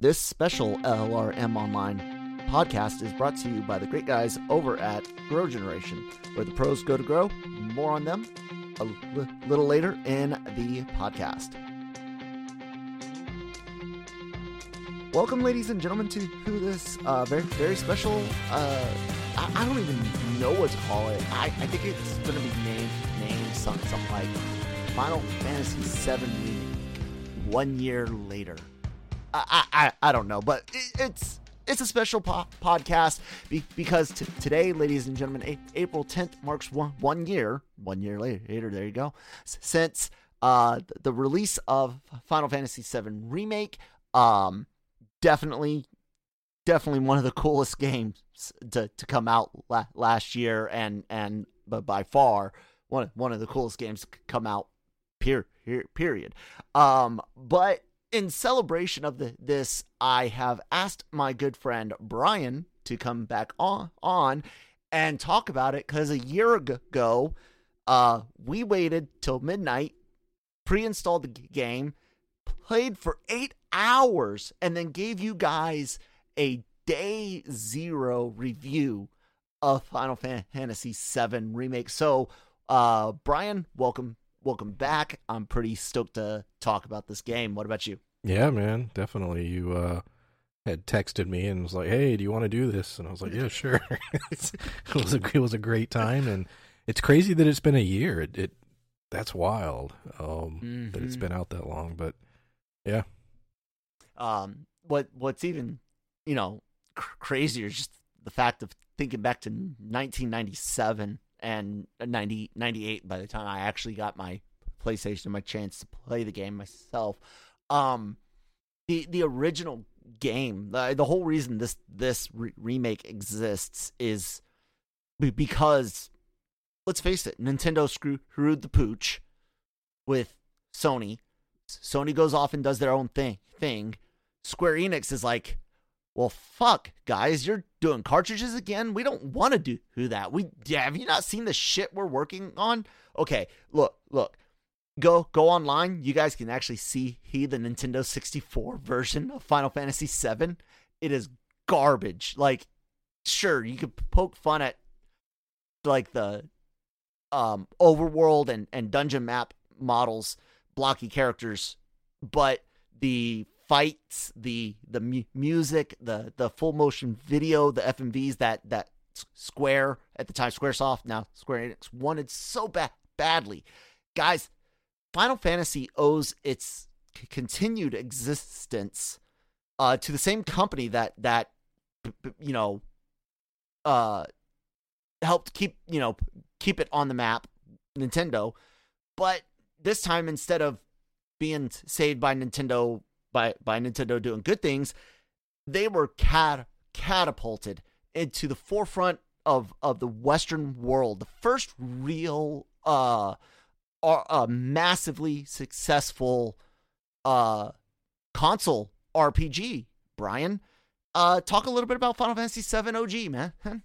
This special LRM Online podcast is brought to you by the great guys over at Grow Generation, where the pros go to grow. More on them a little later in the podcast. Welcome, ladies and gentlemen, to this uh, very very special. Uh, I, I don't even know what to call it. I, I think it's going to be named named something, something like Final Fantasy VII. One year later. I, I, I don't know, but it, it's it's a special po- podcast be, because t- today, ladies and gentlemen, a- April 10th marks one, one year, one year later, later there you go, since uh, the release of Final Fantasy VII Remake. Um, definitely, definitely one of the coolest games to, to come out la- last year, and and but by far one one of the coolest games to come out. Per- period. Um, but in celebration of the, this, I have asked my good friend Brian to come back on on and talk about it because a year ago, uh, we waited till midnight, pre-installed the game, played for eight hours, and then gave you guys a day zero review of Final Fantasy VII Remake. So, uh, Brian, welcome welcome back. I'm pretty stoked to talk about this game. What about you? Yeah, man, definitely. You uh, had texted me and was like, "Hey, do you want to do this?" And I was like, "Yeah, sure." it was a it was a great time, and it's crazy that it's been a year. It, it that's wild um, mm-hmm. that it's been out that long, but yeah. Um, what what's even you know cr- crazier is just the fact of thinking back to 1997 and 90, 98 by the time I actually got my PlayStation and my chance to play the game myself. Um, the the original game, the, the whole reason this this re- remake exists is because let's face it, Nintendo screwed the pooch with Sony. Sony goes off and does their own thing. Thing. Square Enix is like, well, fuck, guys, you're doing cartridges again. We don't want to do, that. We have you not seen the shit we're working on? Okay, look, look. Go go online. You guys can actually see he the Nintendo 64 version of Final Fantasy 7. It is garbage. Like, sure, you could poke fun at like the um overworld and and dungeon map models, blocky characters, but the fights, the the mu- music, the the full motion video, the FMVs that that Square at the time SquareSoft now Square Enix wanted so bad badly. Guys, Final Fantasy owes its c- continued existence uh, to the same company that that you know uh helped keep you know keep it on the map, Nintendo, but this time instead of being saved by Nintendo by by Nintendo doing good things, they were cat catapulted into the forefront of of the Western world. The first real uh, uh, massively successful uh console RPG. Brian, uh, talk a little bit about Final Fantasy VII OG, man.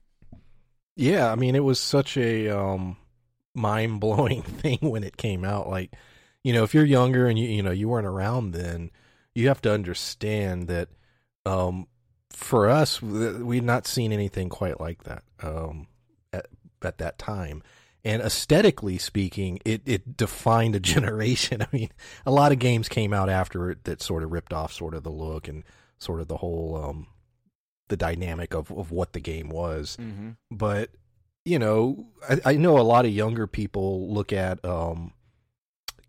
Yeah, I mean, it was such a um, mind blowing thing when it came out. Like, you know, if you're younger and you you know you weren't around then, you have to understand that um, for us, we'd not seen anything quite like that um, at, at that time. And aesthetically speaking, it, it defined a generation. I mean, a lot of games came out after it that sort of ripped off sort of the look and sort of the whole um, the dynamic of, of what the game was. Mm-hmm. But you know, I, I, know a lot of younger people look at um,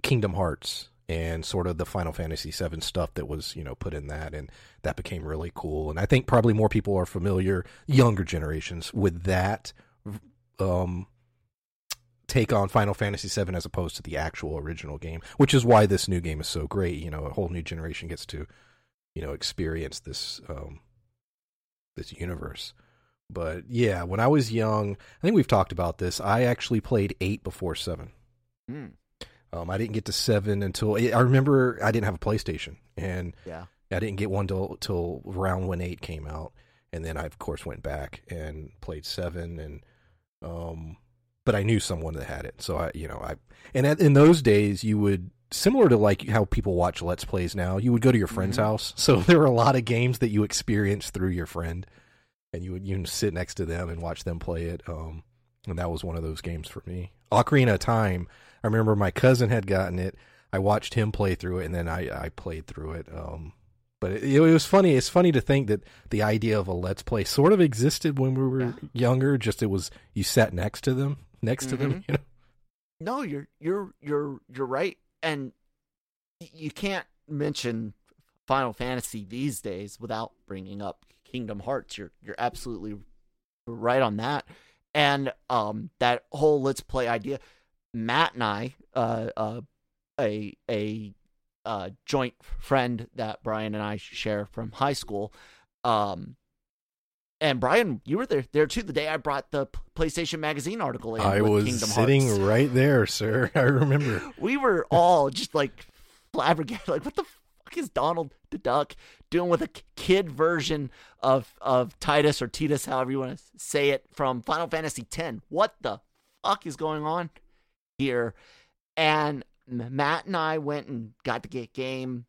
Kingdom Hearts and sort of the Final Fantasy VII stuff that was, you know, put in that, and that became really cool. And I think probably more people are familiar, younger generations, with that um, take on Final Fantasy VII as opposed to the actual original game, which is why this new game is so great. You know, a whole new generation gets to you know, experience this um, this universe. But yeah, when I was young, I think we've talked about this. I actually played eight before seven. Hmm. Um, I didn't get to seven until I remember I didn't have a PlayStation, and Yeah. I didn't get one till till around when eight came out, and then I of course went back and played seven, and um, but I knew someone that had it, so I you know I and at, in those days you would similar to like how people watch Let's Plays now, you would go to your friend's Mhm. house, so there were a lot of games that you experienced through your friend, and you would you sit next to them and watch them play it, um, and that was one of those games for me. Ocarina of Time, I remember my cousin had gotten it. I watched him play through it, and then I, I played through it. Um, but it, it was funny. It's funny to think that the idea of a let's play sort of existed when we were Yeah. younger. Just it was you sat next to them, next to them. Mhm. You know? No, you're you're you're you're right, and you can't mention Final Fantasy these days without bringing up Kingdom Hearts. You're you're absolutely right on that, and um that whole let's play idea. Matt and I, uh, uh a a uh joint friend that Brian and I share from high school, um. And Brian, you were there there too the day I brought the PlayStation Magazine article in. I was Kingdom sitting Hearts right there, sir. I remember. we were all just like flabbergasted. Like, what the fuck is Donald the Duck doing with a kid version of of Titus or Titus, however you want to say it, from Final Fantasy X? What the fuck is going on here? And Matt and I went and got the game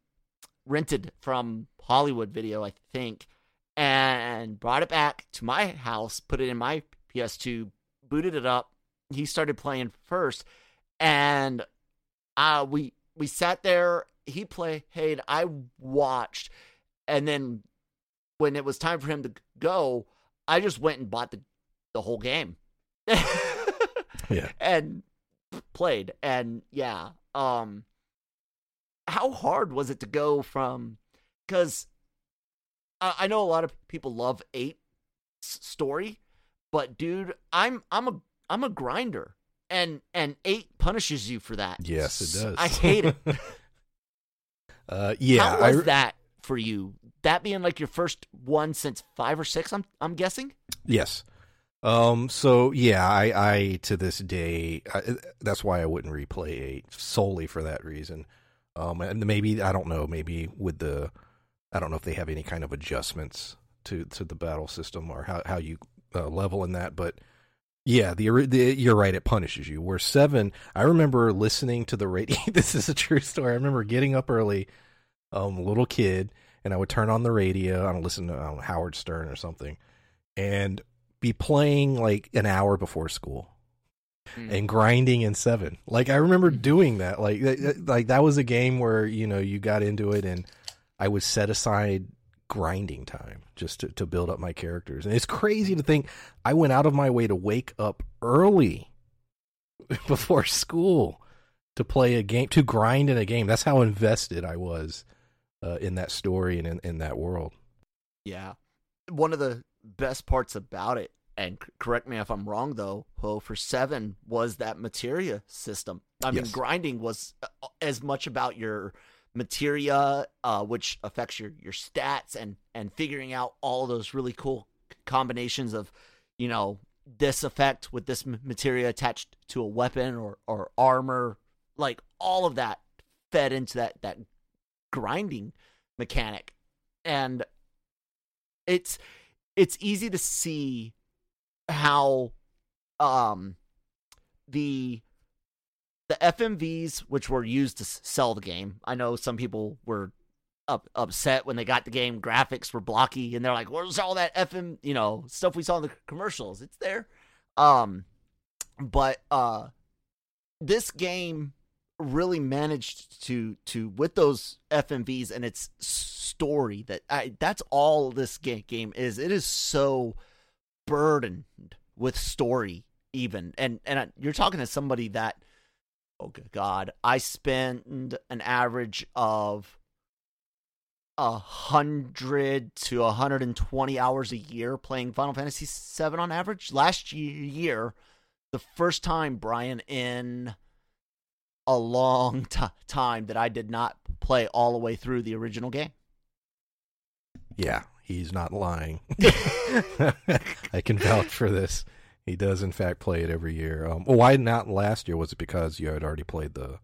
rented from Hollywood Video, I think, and brought it back to my house, put it in my PS2, booted it up. He started playing first, and uh we we sat there he played i watched and then when it was time for him to go i just went and bought the the whole game Yeah. and played and yeah um how hard was it to go from because I, I know a lot of people love eight story but dude i'm i'm a i'm a grinder and and eight punishes you for that Yes, it does. i hate it uh, yeah, how was I, that for you that being like your first one since five or six i'm i'm guessing Yes. Um. So yeah, I, I to this day, I, that's why I wouldn't replay eight solely for that reason. Um. And maybe I don't know. Maybe with the, I don't know if they have any kind of adjustments to to the battle system or how how you uh, level in that, but. Yeah, the, the you're right. It punishes you. Where seven, I remember listening to the radio. this is a true story. I remember getting up early, um, little kid, and I would turn on the radio. I don't listen to know, Howard Stern or something, and be playing like an hour before school and grinding in seven. Like I remember doing that. Like that- that- like that was a game where you know you got into it, and I would set aside grinding time just to, to build up my characters. And it's crazy to think I went out of my way to wake up early before school to play a game to grind in a game. That's how invested I was uh, in that story and in, in that world. Yeah. One of the best parts about it, and correct me if I'm wrong though, Ho, for seven was that materia system. I mean, grinding was uh, as much about your materia, uh, which affects your, your stats and, and figuring out all those really cool combinations of, you know, this effect with this materia attached to a weapon or, or armor. Like all of that fed into that, that grinding mechanic. And it's it's easy to see how um the the FMVs which were used to sell the game. I know some people were up, upset when they got the game graphics were blocky and they're like, "Where's all that FM, you know, stuff we saw in the commercials?" It's there. Um but uh this game really managed to to with those FMVs and its story that I that's all this ga- game is. It is so burdened with story even and and you're talking to somebody that oh good god I spend an average of a hundred to a hundred and twenty hours a year playing Final Fantasy VII on average. Last year, the first time Brian in a long t- time that I did not play all the way through the original game. Yeah, he's not lying. I can vouch for this. He does, in fact, play it every year. Um, well, why not last year? Was it because you had already played the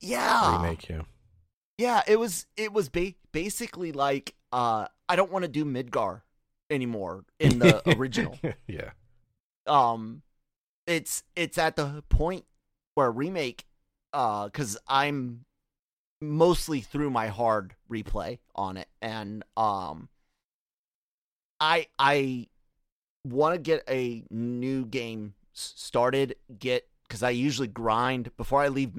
Yeah. remake? Yeah. Yeah, it was it was ba- basically like uh I don't want to do Midgar anymore in the original. yeah. Um it's it's at the point where remake uh cuz I'm mostly through my hard replay on it and um I I want to get a new game started get cuz I usually grind before I leave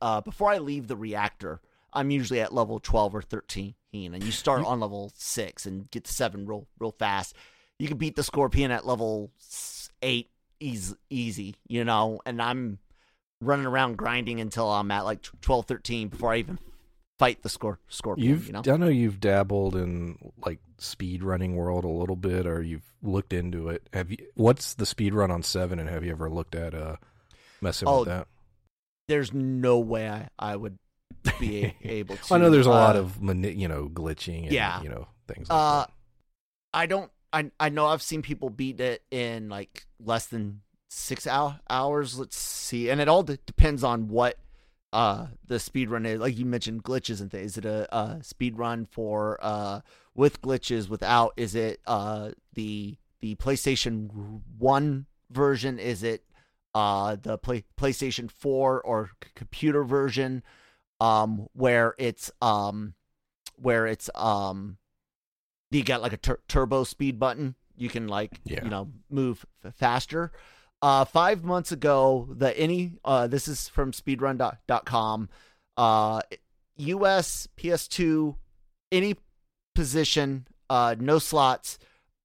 uh before I leave the reactor I'm usually at level 12 or 13 and you start on level 6 and get to 7 real real fast. You can beat the scorpion at level 8 easy, easy you know and I'm running around grinding until I'm at like 12 13 before I even fight the scor- scorpion You've you know I know you've dabbled in like speed running world a little bit, or you've looked into it. Have you? What's the speed run on seven, and have you ever looked at uh messing Oh, with that? there's no way I, I would be able to I know there's a lot uh, of mani- you know glitching, and, Yeah. you know things. Like Uh, that. I don't. I I know I've seen people beat it in like less than six hour, hours. Let's see, and it all de- depends on what uh the speed run is. Like you mentioned, glitches and things. Is it a, a speed run for uh with glitches, without? Is it uh the the PlayStation One version? Is it uh the play, PlayStation Four or c- computer version? Um, where it's um where it's um you got like a tur- turbo speed button. You can like Yeah. you know move f- faster. Uh, five months ago, the any uh, this is from speedrun.com. Uh, U.S. PS2 any position, uh, no slots,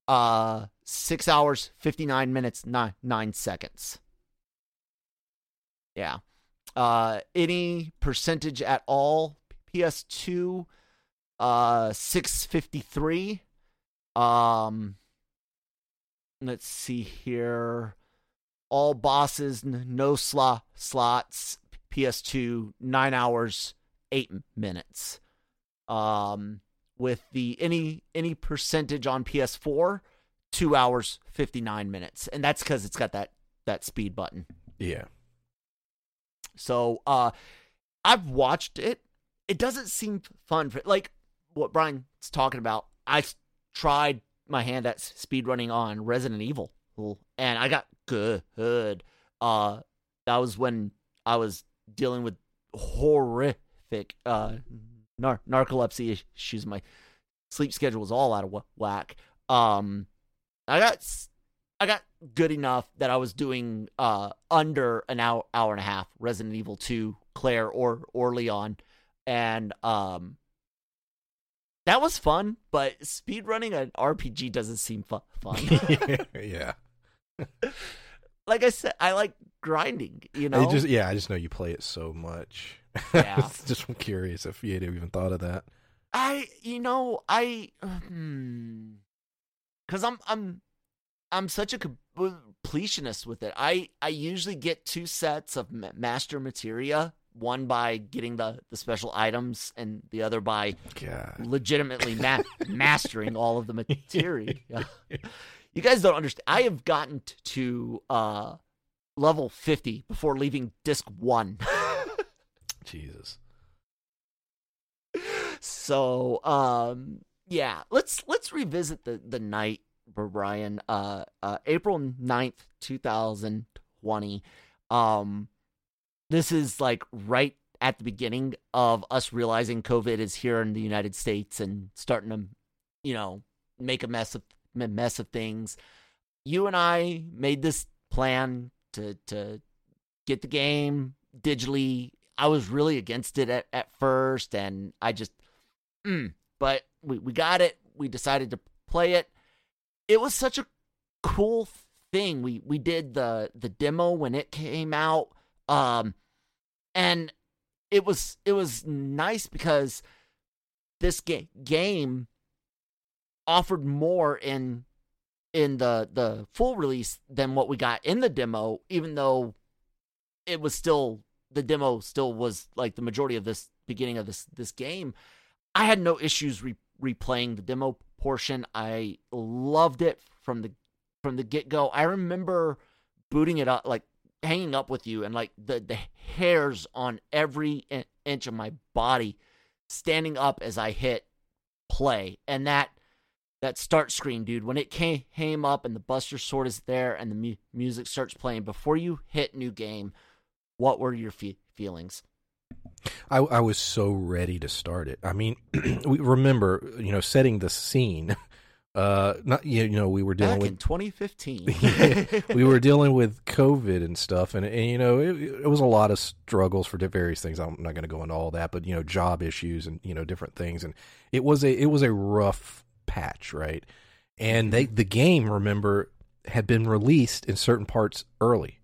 uh, six hours fifty nine minutes nine nine seconds. Yeah. Uh, any percentage at all, PS2, uh, six fifty three. Um, let's see here. All bosses, no slot slots. PS2, nine hours, eight minutes. Um, with the any any percentage on PS4, two hours, fifty nine minutes, and that's because it's got that that speed button. yeah, So, uh, I've watched it. It doesn't seem fun for like what Brian's talking about. I tried my hand at speed running on Resident Evil, and I got good. Uh, that was when I was dealing with horrific uh nar- narcolepsy issues. My sleep schedule was all out of wh- whack. Um, I got s- I got good enough that I was doing uh under an hour hour and a half Resident Evil 2 Claire or or Leon and um that was fun but speedrunning an RPG doesn't seem fu- fun. yeah. like I said I like grinding, you know. just yeah, I just know you play it so much. Yeah. just curious if you had even thought of that. I you know I hmm, cuz I'm I'm I'm such a completionist with it. I I usually get two sets of master materia, one by getting the the special items and the other by God. legitimately ma- mastering all of the materia. You guys don't understand. I have gotten to uh level 50 before leaving disc 1. Jesus. so um yeah let's let's revisit the the night brian uh uh april 9th 2020 um this is like right at the beginning of us realizing covid is here in the united states and starting to you know make a mess of mess of things. You and i made this plan to to get the game digitally. I was really against it at, at first and i just mm, but we, we got it. We decided to play it. It was such a cool thing. We we did the the demo when it came out um and it was it was nice because this ga- game offered more in in the the full release than what we got in the demo even though it was still the demo still was like the majority of this beginning of this this game i had no issues re- replaying the demo portion. I loved it from the from the get go. I remember booting it up, like hanging up with you, and like the the hairs on every inch of my body standing up as I hit play, and that that start screen, dude. When it came came up and the Buster Sword is there and the mu- music starts playing before you hit new game, what were your fe- feelings? I, I was so ready to start it. I mean, we remember, you know, setting the scene. Uh, not you know, we were dealing Back with in 2015. we were dealing with COVID and stuff, and, and you know, it, it, was a lot of struggles for various things. I'm not going to go into all that, but you know, job issues and you know, different things, and it was a it was a rough patch, right? And they the game, remember, had been released in certain parts early.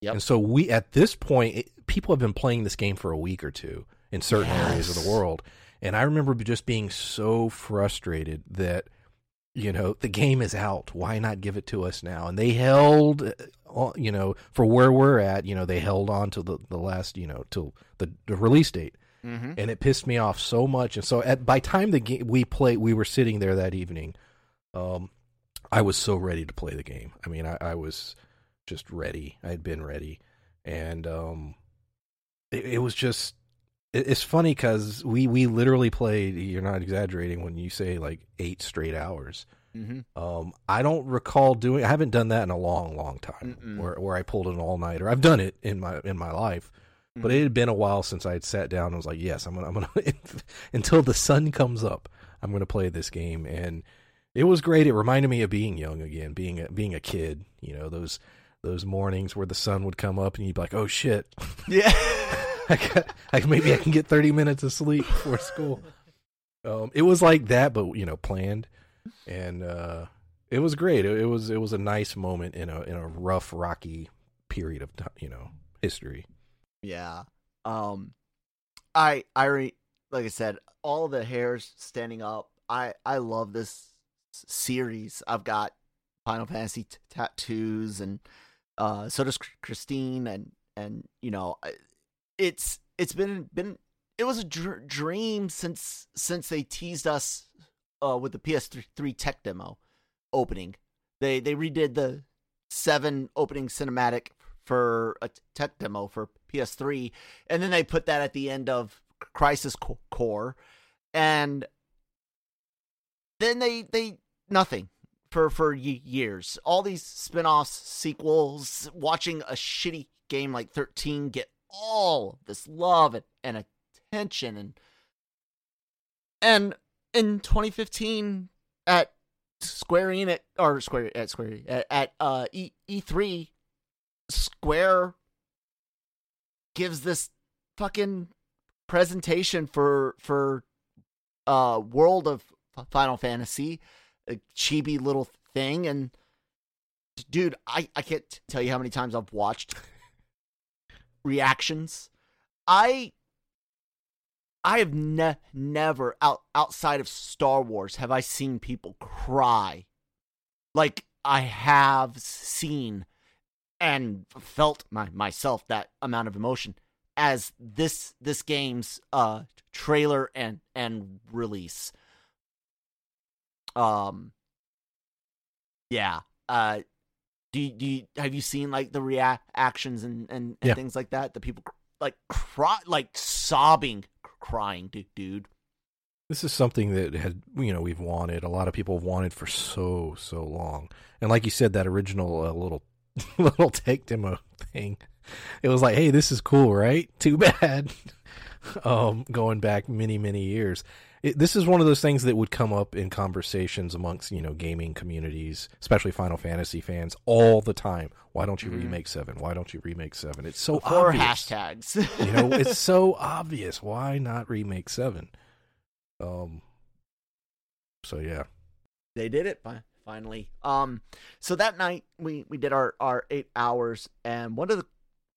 Yep. And so we at this point, it, people have been playing this game for a week or two in certain Yes. areas of the world, and I remember just being so frustrated that you know the game is out why not give it to us now and they held uh, you know for where we're at you know they held on to the, the last you know till the, the release date mm-hmm. and it pissed me off so much and so at by time the game we played we were sitting there that evening um i was so ready to play the game i mean i, I was just ready i had been ready and um it, it was just it, it's funny because we we literally played you're not exaggerating when you say like eight straight hours Mm-hmm. um, I don't recall doing. I haven't done that in a long, long time. Mm-mm. Where where I pulled an all nighter. I've done it in my in my life, but it had been a while since I had sat down and was like, yes, I'm gonna I'm gonna until the sun comes up. I'm gonna play this game, and it was great. It reminded me of being young again, being a, being a kid. You know those those mornings where the sun would come up and you'd be like, oh shit, Yeah. I got, I, maybe I can get 30 minutes of sleep before school. Um, it was like that, but you know, planned, and uh, it was great. It, it was it was a nice moment in a in a rough, rocky period of ti- you know history. Yeah. Um I I re, like I said, all the hairs standing up. I I love this series. I've got Final Fantasy t- tattoos and uh so does Christine and and you know, it's it's been been it was a dr- dream since since they teased us uh with the PS3 tech demo opening. They they redid the 7 opening cinematic for a tech demo for PS3, and then they put that at the end of Crisis Core, and then they they nothing for for years. All these spin-offs, sequels, watching a shitty game like 13 get all this love and, and attention and and in 2015 at Square Enix or Square at Square at, at uh E E3 Square gives this fucking presentation for for uh World of Final Fantasy, a chibi little thing and dude, I I can't tell you how many times I've watched reactions. I I have ne- never out outside of Star Wars have I seen people cry like I have seen and felt my myself that amount of emotion as this this game's uh trailer and and release. Um yeah. Uh do you, do you, have you seen like the reactions and and, and Yeah. things like that? The people like cry like sobbing crying dude, dude. This is something that had you know we've wanted. A lot of people have wanted for so so long. And like you said, that original uh, little little take demo thing, it was like, hey, this is cool, right? Too bad. um, going back many many years, it, this is one of those things that would come up in conversations amongst you know gaming communities, especially Final Fantasy fans, all the time. Why don't you Mhm. remake seven? Why don't you remake seven? It's so Or obvious. hashtags. you know, it's so obvious. Why not remake seven? Um. So yeah, they did it fi- finally. Um, so that night we we did our our eight hours, and one of the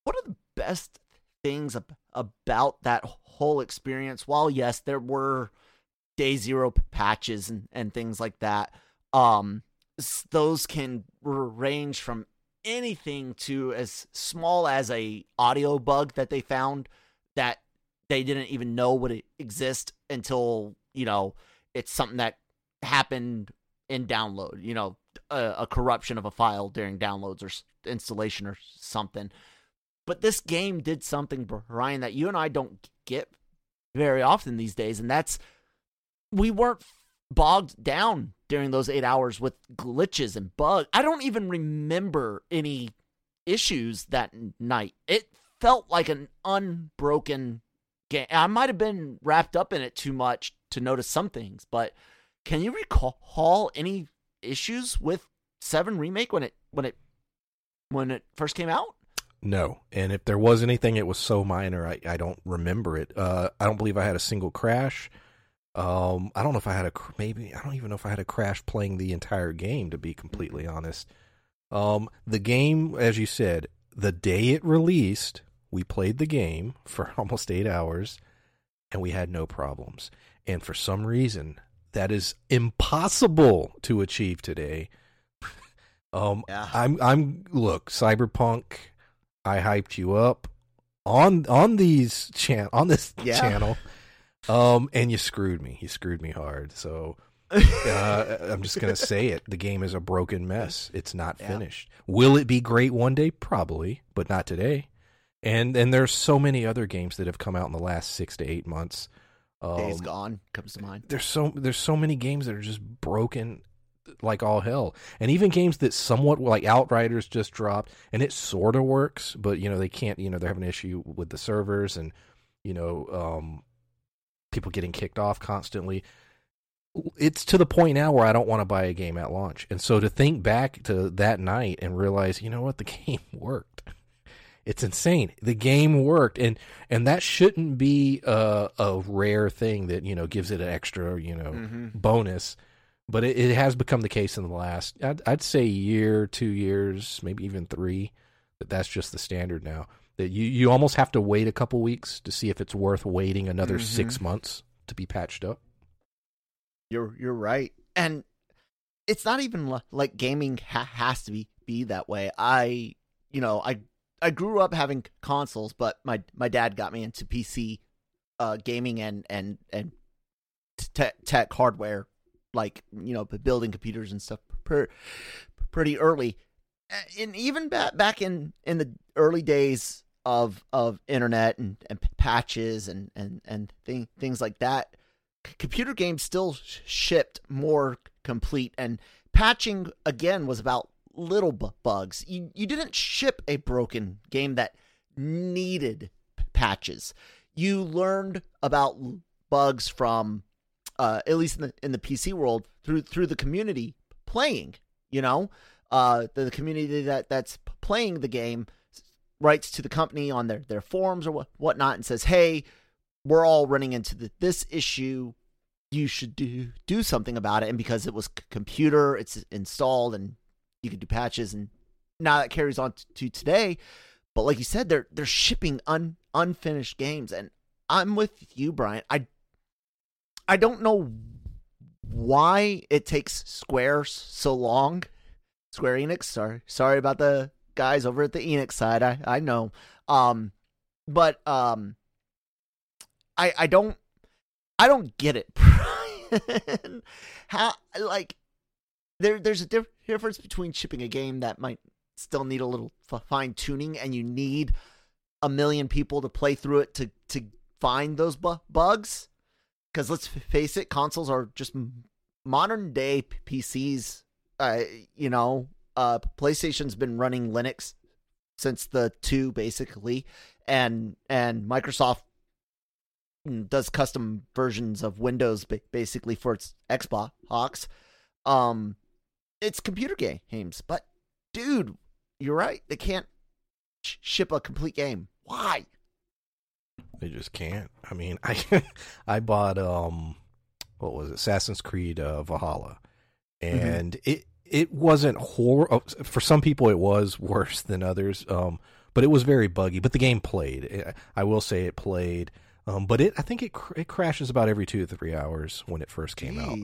one of the best things ab- about that whole experience, while yes, there were day zero patches and and things like that, um, those can range from anything to as small as a audio bug that they found that they didn't even know would exist until you know it's something that happened in download. You know, a, a corruption of a file during downloads or installation or something. But this game did something, Brian, that you and I don't get very often these days, and that's we weren't bogged down during those eight hours with glitches and bugs. I don't even remember any issues that night. It felt like an unbroken game. I might have been wrapped up in it too much to notice some things, but can you recall any issues with Seven Remake when it when it when it first came out? No, and if there was anything, it was so minor. I, I don't remember it. Uh, I don't believe I had a single crash. Um, I don't know if I had a maybe. I don't even know if I had a crash playing the entire game. To be completely honest, um, the game, as you said, the day it released, we played the game for almost eight hours, and we had no problems. And for some reason, that is impossible to achieve today. um, Yeah. I'm I'm look Cyberpunk. I hyped you up on on these chan on this Yeah. channel, um, and you screwed me. You screwed me hard. So uh, I'm just gonna say it. The game is a broken mess. It's not Yeah. finished. Will it be great one day? Probably, but not today. And and there's so many other games that have come out in the last six to eight months. Um, Days Gone comes to mind. there's so there's so many games that are just broken like all hell. And even games that somewhat like outriders just dropped and it sort of works but you know they can't you know they're having an issue with the servers and you know um people getting kicked off constantly. It's to the point now where i don't want to buy a game at launch. And so to think back to that night and realize you know what the game worked it's insane the game worked and and that shouldn't be a, a rare thing that you know gives it an extra you know Mm-hmm. bonus but it, it has become the case in the last I'd, I'd say year two years maybe even three that that's just the standard now that you, you almost have to wait a couple weeks to see if it's worth waiting another Mhm. six months to be patched up You're you're right, and it's not even like gaming ha- has to be be that way. I you know I I grew up having consoles, but my my dad got me into PC uh, gaming and and and tech, tech hardware, like you know building computers and stuff per, pretty early. And even back back in in the early days of of internet and, and patches and and and thing, things like that, computer games still shipped more complete and patching again was about little bu- bugs. You you didn't ship a broken game that needed p- patches. You learned about l- bugs from uh, at least in the in the PC world through through the community playing. You know, uh, the, the community that that's playing the game writes to the company on their their forums or what whatnot and says, "Hey, we're all running into the, this issue. You should do do something about it." And because it was c- computer, it's installed and you could do patches, and now that carries on to today. But like you said, they're they're shipping un unfinished games, and I'm with you, Brian. I I don't know why it takes Square so long. Square Enix, sorry, sorry about the guys over at the Enix side. I I know, um, but um, I I don't I don't get it, Brian. How like there there's a diff- difference between shipping a game that might still need a little f- fine tuning, and you need a million people to play through it to to find those bu- bugs. Because let's face it, consoles are just modern day PCs. Uh, you know, uh, PlayStation's been running Linux since the two basically, and and Microsoft does custom versions of Windows basically for its Xbox. Um, it's computer ga- games, but dude, you're right. They can't sh- ship a complete game. Why? They just can't. I mean, I I bought um what was it? Assassin's Creed uh, Valhalla. And it it wasn't hor oh, for some people it was worse than others. Um but it was very buggy, but the game played. I will say it played. Um but it I think it cr- it crashes about every 2 to 3 hours when it first came out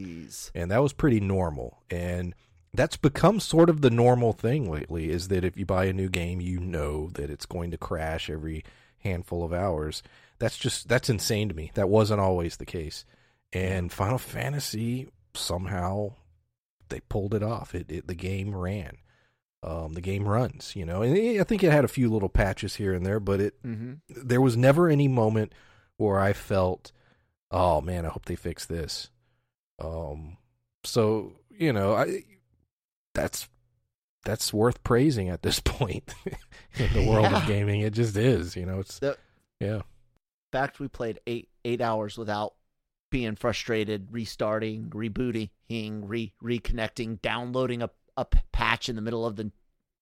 and that was pretty normal and that's become sort of the normal thing lately is that if you buy a new game you know that it's going to crash every handful of hours that's just that's insane to me that wasn't always the case and final fantasy somehow they pulled it off. It, it the game ran. Um, the game runs, you know, and I think it had a few little patches here and there, but it Mm-hmm. there was never any moment where I felt, oh man, I hope they fix this. Um, so you know, I that's that's worth praising at this point in the world Yeah. of gaming. It just is, you know. It's The- yeah, In fact, we played eight eight hours without being frustrated, restarting, rebooting, re reconnecting, downloading a a patch in the middle of the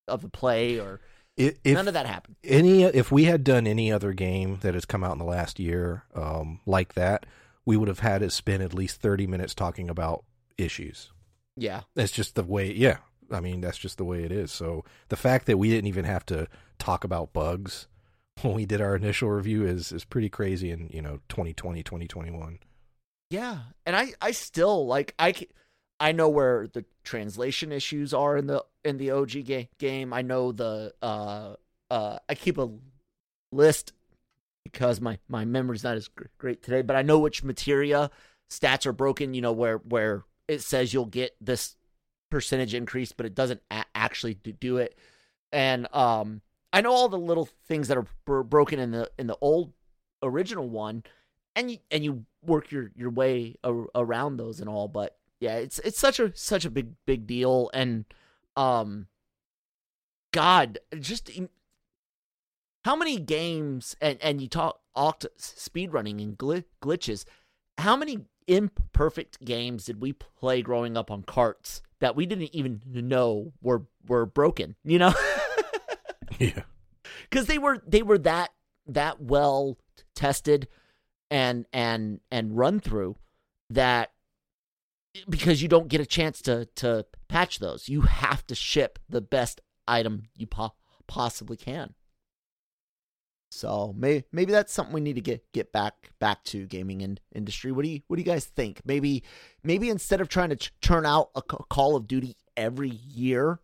of the play, or if none of that happened. any if we had done any other game that has come out in the last year um, like that, we would have had to spend at least thirty minutes talking about issues. Yeah, That's just the way. Yeah, I mean that's just the way it is. So the fact that we didn't even have to talk about bugs when we did our initial review is is pretty crazy in you know 2020 2021 yeah, and I I still like I I know where the translation issues are in the in the OG ga- game. I know the uh uh I keep a list because my my memory's not as great today, but I know which materia stats are broken. You know where where it says you'll get this percentage increase, but it doesn't a- actually do, it. And um, I know all the little things that are bro- broken in the in the old original one, and you and you work your your way ar- around those and all. But yeah, it's it's such a such a big big deal, and um, God, just how many games and and you talk oct speed running and gl- glitches. How many imperfect games did we play growing up on carts that we didn't even know were were broken? You know. yeah because they were they were that that well tested and and and run through that because you don't get a chance to to patch those you have to ship the best item you po- possibly can so may, maybe that's something we need to get get back back to gaming in, industry. What do you what do you guys think? Maybe maybe instead of trying to ch- churn out a call of duty every year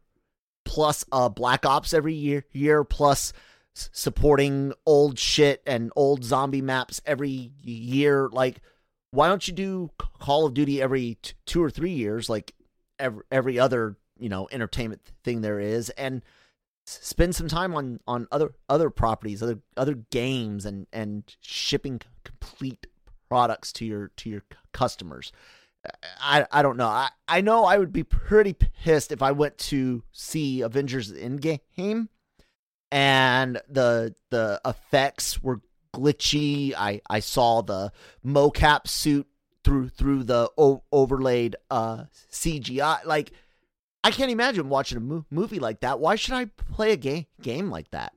plus uh black ops every year year plus s- supporting old shit and old zombie maps every year like why don't you do call of duty every t- two or three years like every, every other you know entertainment thing there is? And spend some time on on other other properties other other games and and shipping complete products to your to your customers I I don't know. I, I know I would be pretty pissed if I went to see Avengers Endgame and the the effects were glitchy. I I saw the mocap suit through through the o- overlaid uh CGI. Like I can't imagine watching a mo- movie like that. Why should I play a game game like that?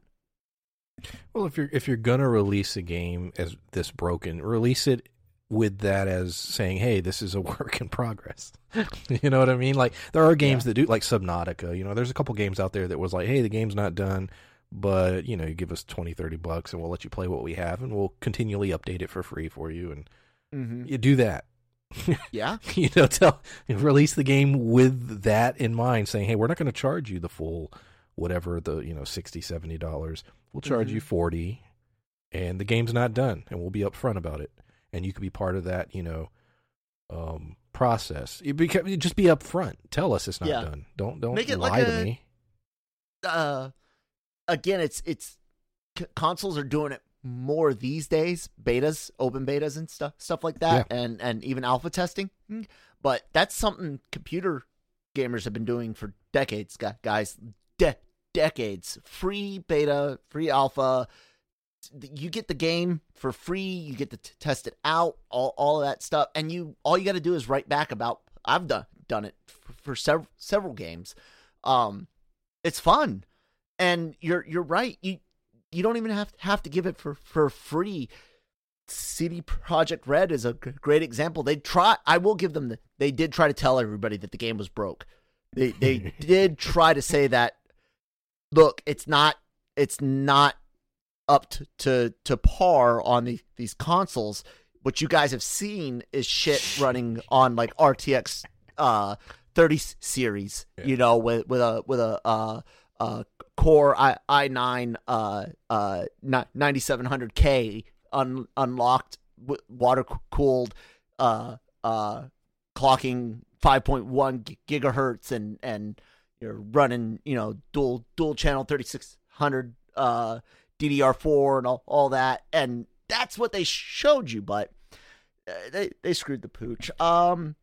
well if you're if you're gonna release a game as this broken release it with that as saying hey this is a work in progress you know what i mean like there are games that do like subnautica you know there's a couple games out there that was like hey the game's not done but you know you give us 20 30 bucks and we'll let you play what we have and we'll continually update it for free for you and Mm-hmm. you do that Yeah, you know tell release the game with that in mind saying hey we're not going to charge you the full whatever the you know 60 70 dollars. We'll charge Mhm. you 40 and the game's not done and we'll be upfront about it and you could be part of that you know um process. You beca- just be upfront. Tell us it's not Yeah. done. Don't don't Make it lie like to a- me. Uh, again, it's it's c- consoles are doing it more these days, betas, open betas, and stuff stuff like that, and and even alpha testing. Mm. But that's something computer gamers have been doing for decades, guys. De- decades, free beta, free alpha. You get the game for free. You get to t- test it out, all all of that stuff, and you all you got to do is write back about. I've done done it for, for several several games. Um, it's fun, and you're you're right. You you don't even have have to give it for for free. CD Projekt Red is a g- great example. They try. I will give them the. They did try to tell everybody that the game was broke. They they did try to say that. Look, it's not. It's not up to to, to par on the, these consoles. What you guys have seen is shit running on like RTX uh 30 series. Yeah. You know, with with a with a uh uh core i i9 uh uh 9700k un, unlocked water cooled uh uh clocking 5.1 gigahertz and and you're running you know dual dual channel 3600 uh DDR4 and all, all that. And that's what they showed you but uh, they they screwed the pooch. Um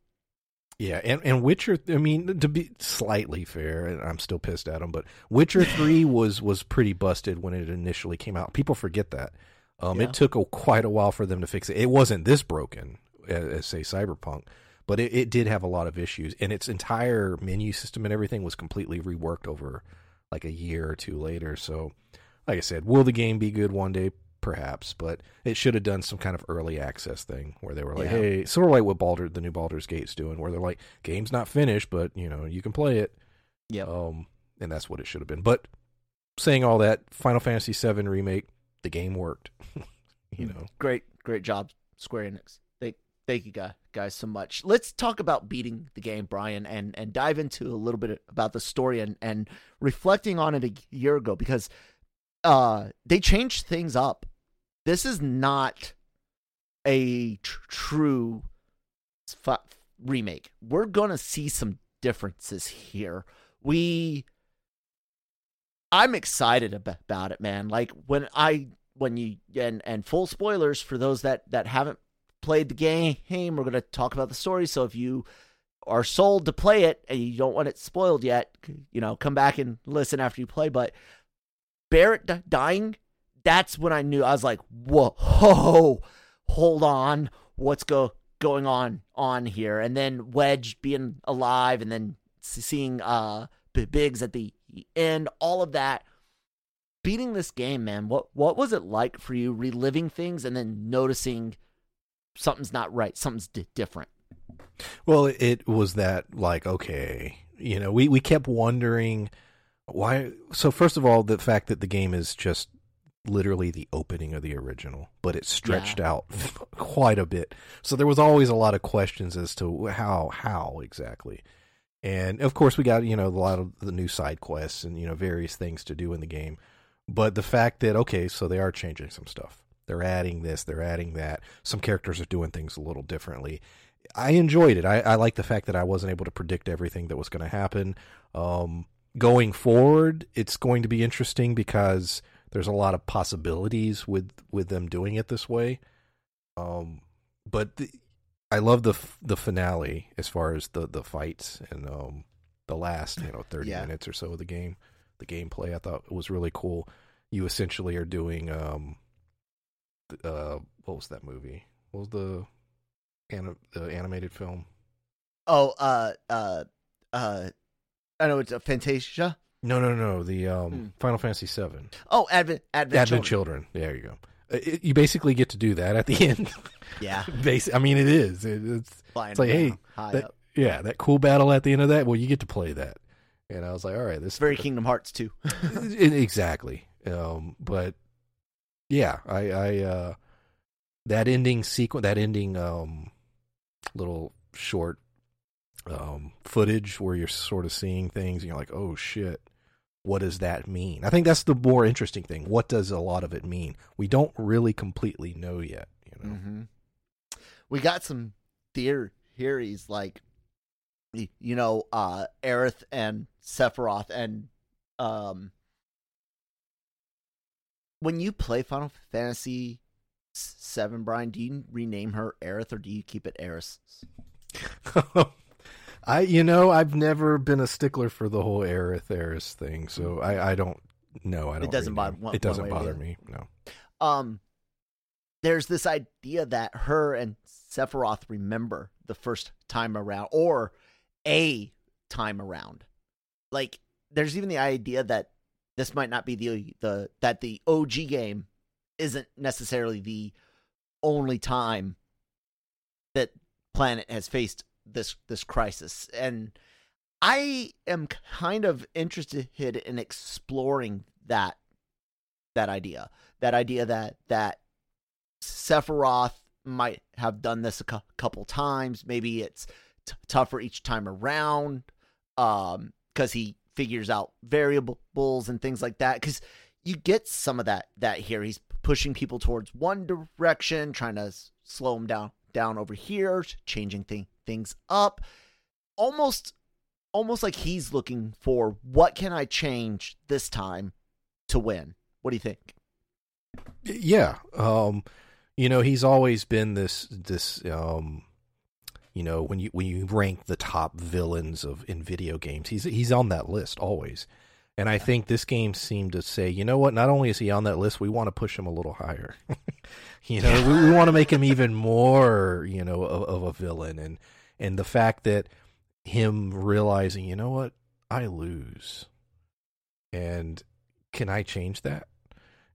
yeah, and, and Witcher. I mean, to be slightly fair, and I'm still pissed at them, but Witcher Three was was pretty busted when it initially came out. People forget that. Um, Yeah. It took a, quite a while for them to fix it. It wasn't this broken as, as say Cyberpunk, but it, it did have a lot of issues, and its entire menu system and everything was completely reworked over like a year or two later. So, like I said, will the game be good one day? Perhaps, but it should have done some kind of early access thing where they were like, Yeah. "Hey, sort of like what Baldur, the new Baldur's Gate's doing, where they're like, game's not finished, but you know, you can play it." yeah Um, and that's what it should have been. But saying all that, Final Fantasy VII remake, the game worked. you know, great great job square enix thank thank you guys guys so much let's talk about beating the game brian and and dive into a little bit about the story and and reflecting on it a year ago because uh they changed things up this is not a tr- true f- remake. We're gonna see some differences here. We i'm excited ab- about it man. Like when i when you and and full spoilers for those that that haven't played the game we're to talk about the story. So if you are sold to play it and you don't want it spoiled yet you know come back and listen after you play. But barrett dying that's when i knew i was like whoa hold on what's go going on on here and then wedge being alive and then seeing uh biggs at the end all of that beating this game, man, what what was it like for you reliving things and then noticing something's not right, something's di- different? well, it was that like okay, you know, we we kept wondering why. So first of all, the fact that the game is just literally the opening of the original, but it stretched out quite a bit. So there was always a lot of questions as to how how exactly. And of course, we got you know a lot of the new side quests and you know various things to do in the game. But the fact that okay, so they are changing some stuff. They're adding this, they're adding that. Some characters are doing things a little differently. I enjoyed it. I, I like the fact that I wasn't able to predict everything that was going to happen. Um, going forward, it's going to be interesting because there's a lot of possibilities with with them doing it this way. Um, but the, I love the f- the finale as far as the the fights and um the last you know thirty Yeah. minutes or so of the game, the gameplay. I thought was really cool. You essentially are doing um, uh, what was that movie? What was the anim- the animated film? Oh, uh, uh, uh, I know it's a Fantasia. No, no, no. The um, Hmm. Final Fantasy Seven. Oh, Advent, Advent, Advent Children. Children. There you go. Uh, It, you basically get to do that at the end. Yeah, Basi- I mean, it is. It, it's It's like, hey, high that, up. yeah, that cool battle at the end of that. Well, you get to play that, and I was like, all right, this very Kingdom Hearts too. Exactly. Um, but yeah, I, I, uh, that ending sequence, that ending, um, little short, um, footage where you're sort of seeing things and you're like, oh shit, what does that mean? I think that's the more interesting thing. What does a lot of it mean? We don't really completely know yet, you know? hmm We got some theor- theories like, you know, uh, Aerith and Sephiroth, and um, when you play Final Fantasy Seven, Brian, do you rename her Aerith or do you keep it Eris? I, you know, I've never been a stickler for the whole Aerith Eris thing, so I, I don't know. I don't. It doesn't bother- one- It doesn't one way or the bother me. No. um there's this idea that her and Sephiroth remember the first time around or a time around. Like there's even the idea that this might not be the the that the OG game isn't necessarily the only time that planet has faced this this crisis and I am kind of interested in exploring that that idea that idea that that Sephiroth might have done this a cou- couple times. Maybe it's t- tougher each time around, um, because he figures out variables and things like that. Because you get some of that that here. He's pushing people towards one direction, trying to s- slow them down down over here, changing th- things up. Almost almost like he's looking for what can I change this time to win. What do you think? Yeah. Um you know, he's always been this this um you know, when you when you rank the top villains of in video games, he's he's on that list always. And I think this game seemed to say, you know what? Not only is he on that list, we want to push him a little higher. you know, we, we want to make him even more, you know, of, of a villain. And and the fact that him realizing, you know what, I lose, and can I change that?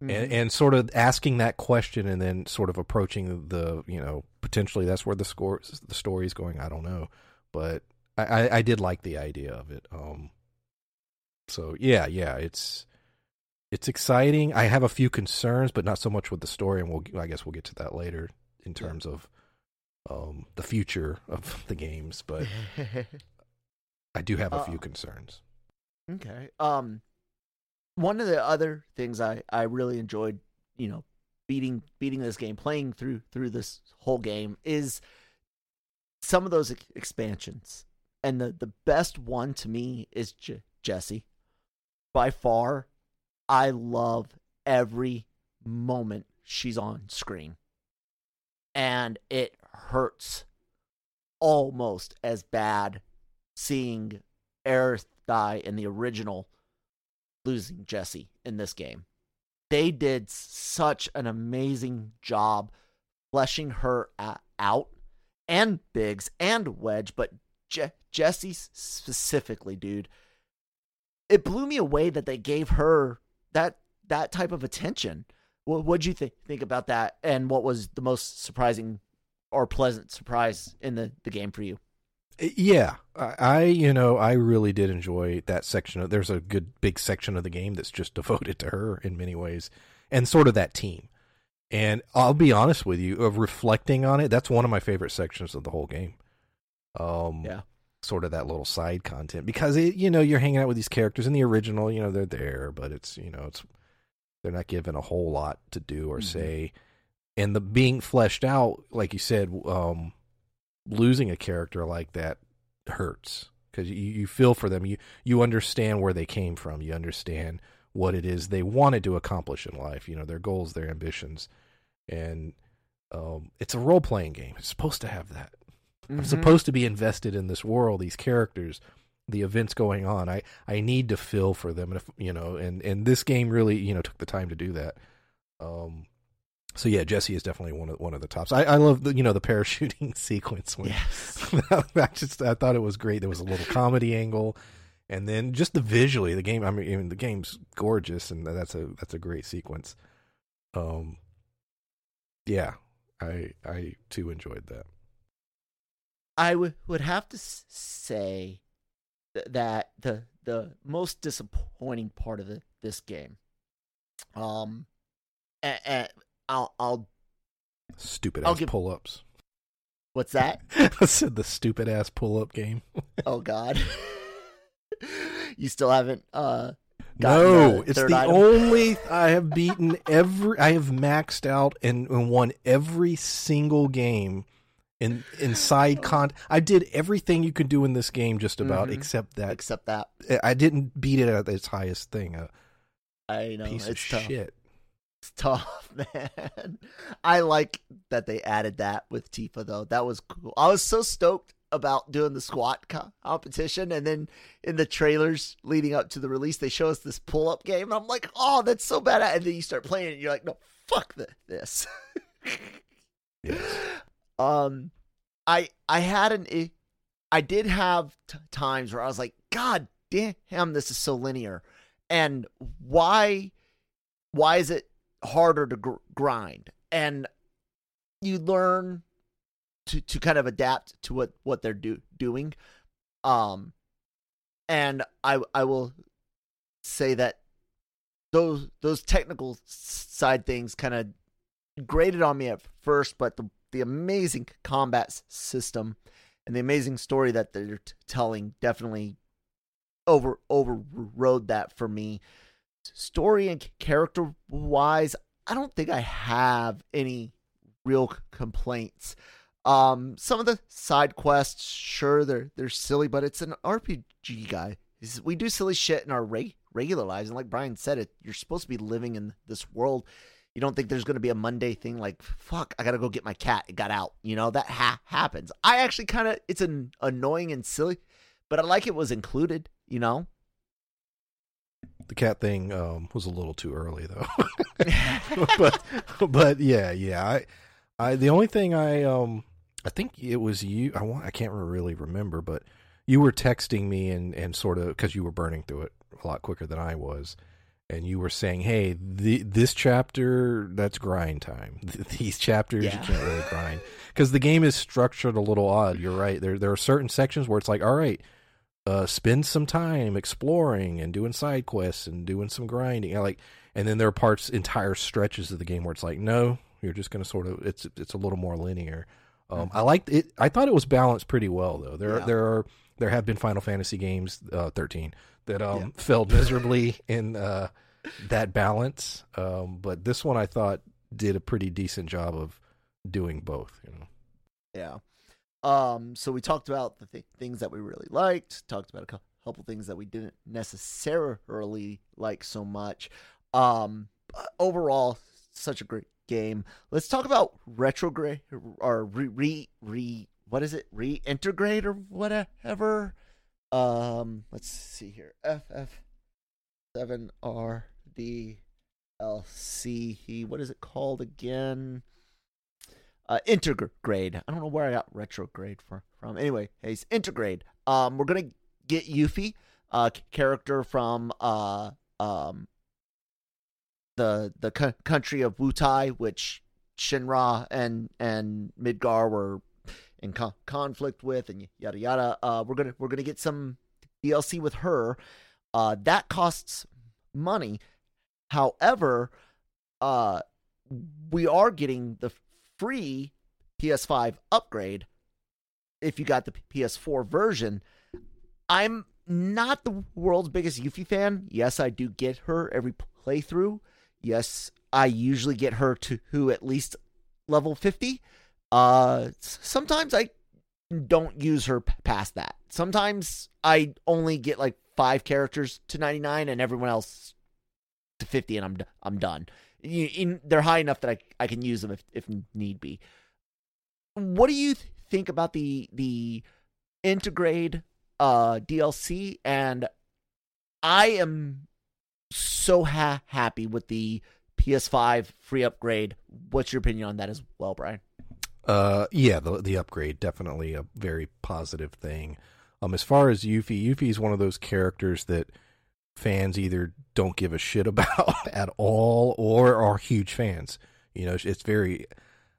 Mm-hmm. And, and sort of asking that question, and then sort of approaching the, you know, potentially that's where the score, the story is going. I don't know, but I, I, I did like the idea of it. Um, so yeah, yeah, it's it's exciting. I have a few concerns, but not so much with the story, and we'll I guess we'll get to that later in terms of um the future of the games. But I do have a few Uh, concerns. Okay. Um, one of the other things I I really enjoyed, you know, beating beating this game, playing through through this whole game is some of those ex- expansions, and the the best one to me is J- Jesse. By far, I love every moment she's on screen, and it hurts almost as bad seeing Aerith die in the original losing Jesse in this game. They did such an amazing job fleshing her out and Biggs and Wedge, but Je- Jesse specifically, dude. It blew me away that they gave her that that type of attention. What what'd you think think about that? And what was the most surprising or pleasant surprise in the, the game for you? Yeah, I, I you know I really did enjoy that section. Of, there's a good big section of the game that's just devoted to her in many ways, and sort of that team. And I'll be honest with you, of reflecting on it, that's one of my favorite sections of the whole game. Um, Yeah. Sort of that little side content because it, you know, you're hanging out with these characters in the original. You know, they're there, but it's you know, it's they're not given a whole lot to do or Mhm. say, and the being fleshed out, like you said, um, losing a character like that hurts because you, you feel for them. You you understand where they came from. You understand what it is they wanted to accomplish in life. You know their goals, their ambitions, and um, it's a role playing game. It's supposed to have that. I'm supposed to be invested in this world, these characters, the events going on. I I need to feel for them, and if you know, and and this game really you know took the time to do that. Um, so yeah, Jesse is definitely one of one of the tops. I, I love the you know the parachuting sequence. When, Yes. I just I thought it was great. There was a little comedy angle, and then just the visually the game. I mean, the game's gorgeous, and that's a that's a great sequence. Um, yeah, I I too enjoyed that. I would would have to say th- that the the most disappointing part of the, this game, um, and, and I'll I'll Stupid I'll ass give- pull ups. what's that? I said the stupid ass pull up game. oh God, you still haven't uh No, the it's the item? only I have beaten every. I have maxed out and, and won every single game in in side con. I did everything you could do in this game, just about, Mhm. except that except that I didn't beat it at its highest thing. A I know piece it's of tough. shit. It's tough, man. I like that they added that with Tifa though. That was cool. I was so stoked about doing the squat co- competition, and then in the trailers leading up to the release, they show us this pull up game, and I'm like, oh, that's so bad. And then you start playing, it, and you're like, no, fuck the- this. Yes. Um, I I had an i- did have t- times where I was like, God damn, this is so linear, and why why is it harder to gr- grind? And you learn to to kind of adapt to what what they're do doing. Um, and I I will say that those those technical side things kind of grated on me at first, but the the amazing combat system and the amazing story that they're t- telling definitely over overrode that for me. Story and character wise, I don't think I have any real complaints. Um, some of the side quests, sure, they're they're silly, but it's an RPG guy. We do silly shit in our re- regular lives, and like Brian said, it you're supposed to be living in this world. You don't think there's going to be a Monday thing like fuck, I gotta go get my cat. It got out. You know that ha- happens. I actually kind of it's an annoying and silly, but I like it was included. You know, the cat thing um, was a little too early though. but but yeah, yeah. I I the only thing I um I think it was you. I want I can't really remember, but you were texting me and and sort of because you were burning through it a lot quicker than I was. And you were saying, "Hey, the, this chapter that's grind time. These chapters yeah. you can't really grind because the game is structured a little odd. You're right. There there are certain sections where it's like, all right, uh, spend some time exploring and doing side quests and doing some grinding. Know, like, and then there are parts, entire stretches of the game where it's like, no, you're just going to sort of. It's it's a little more linear. Um, mm-hmm. I liked it. I thought it was balanced pretty well, though. There yeah. there are there have been Final Fantasy games, uh, thirteen, that um, yeah. failed miserably in uh, that balance. Um, but this one, I thought, did a pretty decent job of doing both. You know. Yeah. Um, so we talked about the th- things that we really liked, talked about a couple things that we didn't necessarily like so much. Um, overall, such a great game. Let's talk about retrograde or re re, re what is it? Reintegrate or whatever. Um, let's see here. FF seven R D L C. What is it called again? uh, Intergrade. I don't know where I got retrograde from. from. Anyway, hey, Intergrade. Um, we're gonna get Yuffie, uh, character from uh, um, the the c- country of Wutai, which Shinra and and Midgar were in co- conflict with, and yada yada. Uh, we're gonna we're gonna get some DLC with her. Uh, that costs money. However, uh, we are getting the free PS5 upgrade if you got the PS4 version. I'm not the world's biggest Yuffie fan. Yes, I do get her every playthrough. Yes, I usually get her to who at least level 50. Uh sometimes I don't use her past that. Sometimes I only get like 5 characters to 99 and everyone else to 50 and I'm I'm done in, they're high enough that I, I can use them if, if need be. What do you think about the the integrate uh, DLC? And I am so ha- happy with the PS5 free upgrade. What's your opinion on that as well, Brian? Uh, yeah, the the upgrade definitely a very positive thing. Um, as far as Yuffie, Yuffie is one of those characters that fans either don't give a shit about at all or are huge fans. You know, it's very.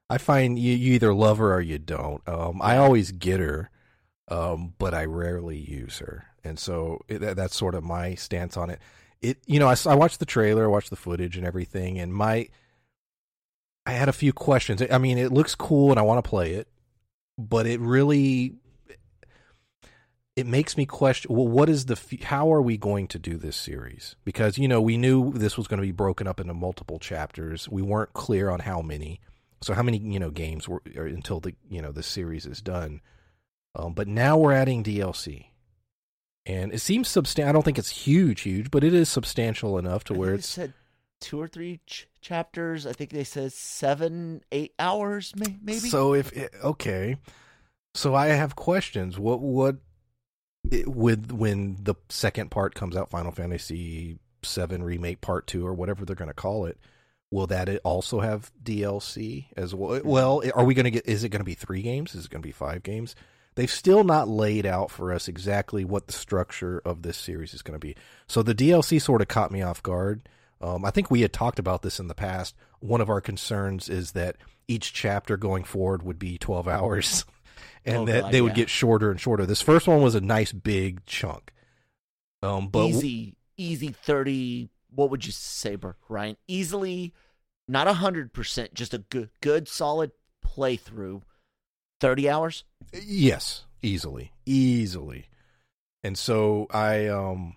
I find you, you either love her or you don't. Um, I always get her, um, but I rarely use her, and so it, that's sort of my stance on it. It, you know, I, I watched the trailer, I watched the footage and everything, and my, I had a few questions. I mean, it looks cool, and I want to play it, but it really it makes me question well what is the how are we going to do this series? Because you know we knew this was going to be broken up into multiple chapters. We weren't clear on how many. So how many you know games were until the you know the series is done. Um, but now we're adding dlc and it seems substantial i don't think it's huge huge but it is substantial enough to where it's said two or three ch- chapters i think they said seven eight hours maybe so if okay so i have questions what what with when the second part comes out, Final Fantasy Seven Remake Part Two or whatever they're going to call it, will that also have DLC as well? Mm-hmm. Well, are we going to get? Is it going to be three games? Is it going to be five games? They've still not laid out for us exactly what the structure of this series is going to be. So the DLC sort of caught me off guard. Um, I think we had talked about this in the past. One of our concerns is that each chapter going forward would be 12 hours. and oh, that God, they would yeah. get shorter and shorter. This first one was a nice big chunk. Um, but easy, easy thirty. What would you say, Ryan? Easily, not a hundred percent, just a good, good, solid playthrough. Thirty hours. Yes, easily, easily. And so I um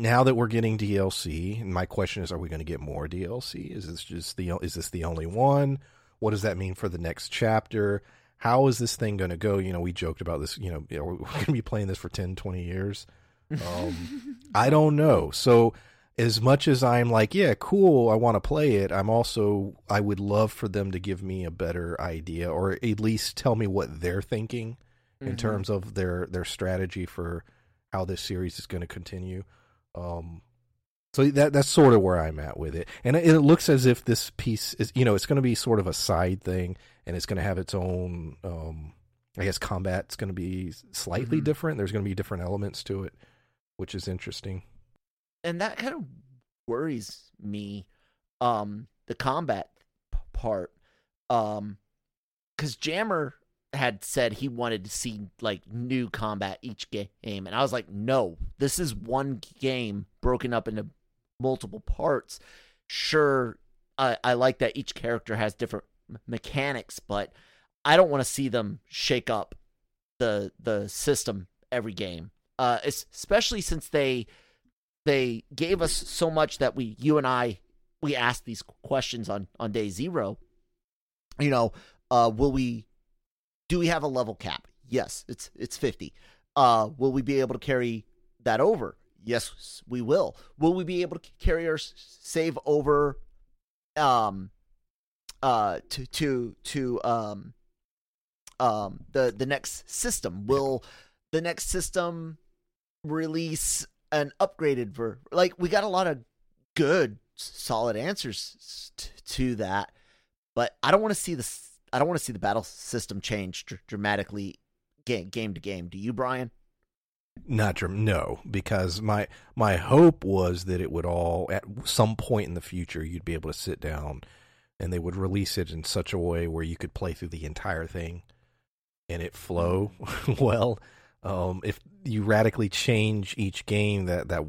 now that we're getting DLC, and my question is, are we going to get more DLC? Is this just the is this the only one? what does that mean for the next chapter? How is this thing going to go? You know, we joked about this, you know, you know we're going to be playing this for 10, 20 years. Um, I don't know. So, as much as I'm like, yeah, cool, I want to play it, I'm also, I would love for them to give me a better idea or at least tell me what they're thinking in Mhm. terms of their, their strategy for how this series is going to continue. Um, so that that's sort of where I'm at with it, and it, it looks as if this piece is, you know, it's going to be sort of a side thing, and it's going to have its own, um, I guess, combat's going to be slightly Mhm. different. There's going to be different elements to it, which is interesting. and that kind of worries me um the combat p- part um cuz jammer had said he wanted to see like new combat each game and i was like no this is one game broken up into multiple parts. Sure i i like that each character has different mechanics but i don't want to see them shake up the the system every game. Uh especially since they they gave us so much that we you and I we asked these questions on on day 0 you know uh will we do we have a level cap? Yes it's it's 50 uh will we be able to carry that over? Yes we will. Will we be able to carry our save over um uh to to to um um the the next system? Will the next system release an upgraded ver like we got a lot of good solid answers to that but i don't want to see this i don't want to see the battle system change dr- dramatically game game to game do you brian Not no, because my my hope was that it would all at some point in the future you'd be able to sit down and they would release it in such a way where you could play through the entire thing and it flow well. Um, if you radically change each game, that that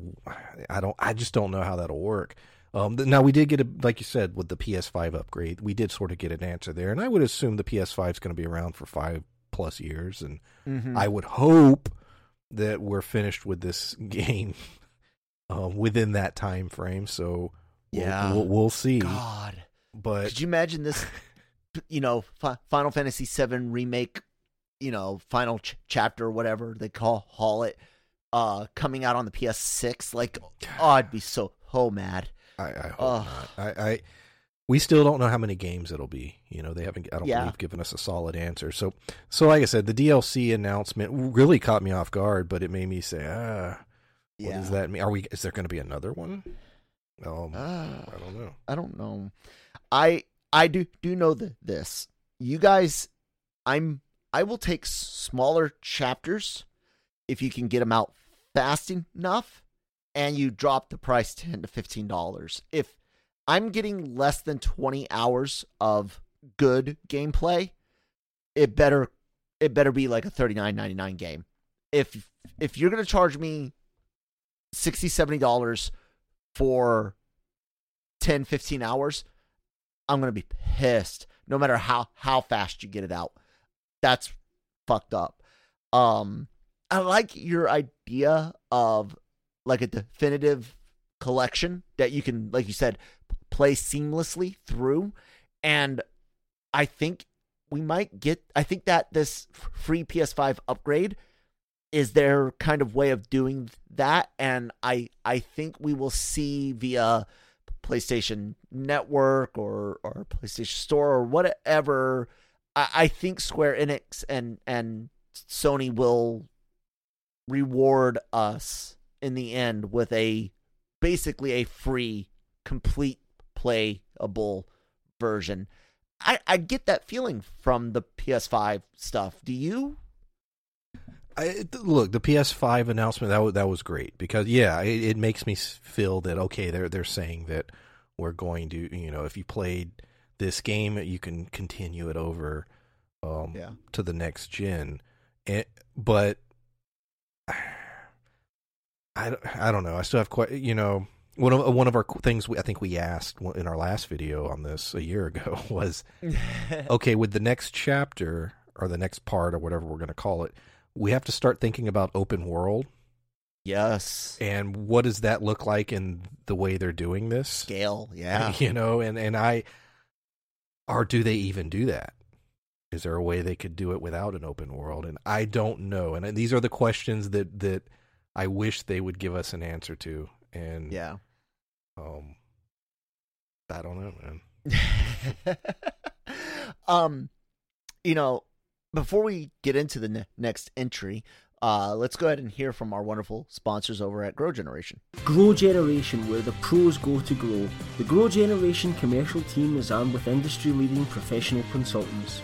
I don't, I just don't know how that'll work. Um, now we did get a, like you said, with the PS5 upgrade, we did sort of get an answer there, and I would assume the PS5 is going to be around for five plus years, and mm-hmm. I would hope that we're finished with this game um, within that time frame. So we'll- Yeah. we'll, we'll see. god But could you imagine this you know Fi- final fantasy 7 remake you know final ch- chapter whatever they call call it uh coming out on the ps6 like oh i'd be so so mad I, I hope not. I, I we still don't know how many games it'll be. You know, they haven't. I don't Yeah. believe given us a solid answer. So, so like I said, the DLC announcement really caught me off guard, but it made me say, ah, what yeah does that mean? Are we? Is there going to be another one? Um, Ah. I don't know. I don't know. I I do do know th- this. You guys, I'm I will take smaller chapters if you can get them out fast enough, and you drop the price ten to fifteen dollars. If I'm getting less than twenty hours of good gameplay, it better it better be like a thirty nine ninety nine game. If if you're gonna charge me 60 70 dollars for 10 15 hours i'm gonna be pissed no matter how how fast you get it out that's fucked up um i like your idea of like a definitive collection that you can like you said play seamlessly through and i think we might get i think that this free ps5 upgrade is their kind of way of doing that and i i think we will see via PlayStation Network or or PlayStation Store or whatever. I, I think Square Enix and and Sony will reward us in the end with a basically a free, complete playable version. I, I get that feeling from the PS5 stuff. Do you? I, look, the PS5 announcement that was, that was great because yeah, it, it makes me feel that okay, they're they're saying that we're going to you know if you played this game, you can continue it over um, Yeah. to the next gen. And, but I, don't- I don't know. I still have quite you know one of one of our things we, I think we asked in our last video on this a year ago was okay with the next chapter or the next part or whatever we're going to call it we have to start thinking about open world yes. and what does that look like in the way they're doing this Scale. Yeah. you know and and i or do they even do that? Is there a way they could do it without an open world? And I don't know. And these are the questions that that I wish they would give us an answer to. And Yeah. um, I don't know, man. um, you know, before we get into the ne- next entry, uh, let's go ahead and hear from our wonderful sponsors over at Grow Generation. Grow Generation, where the pros go to grow. The Grow Generation commercial team is armed with industry leading professional consultants.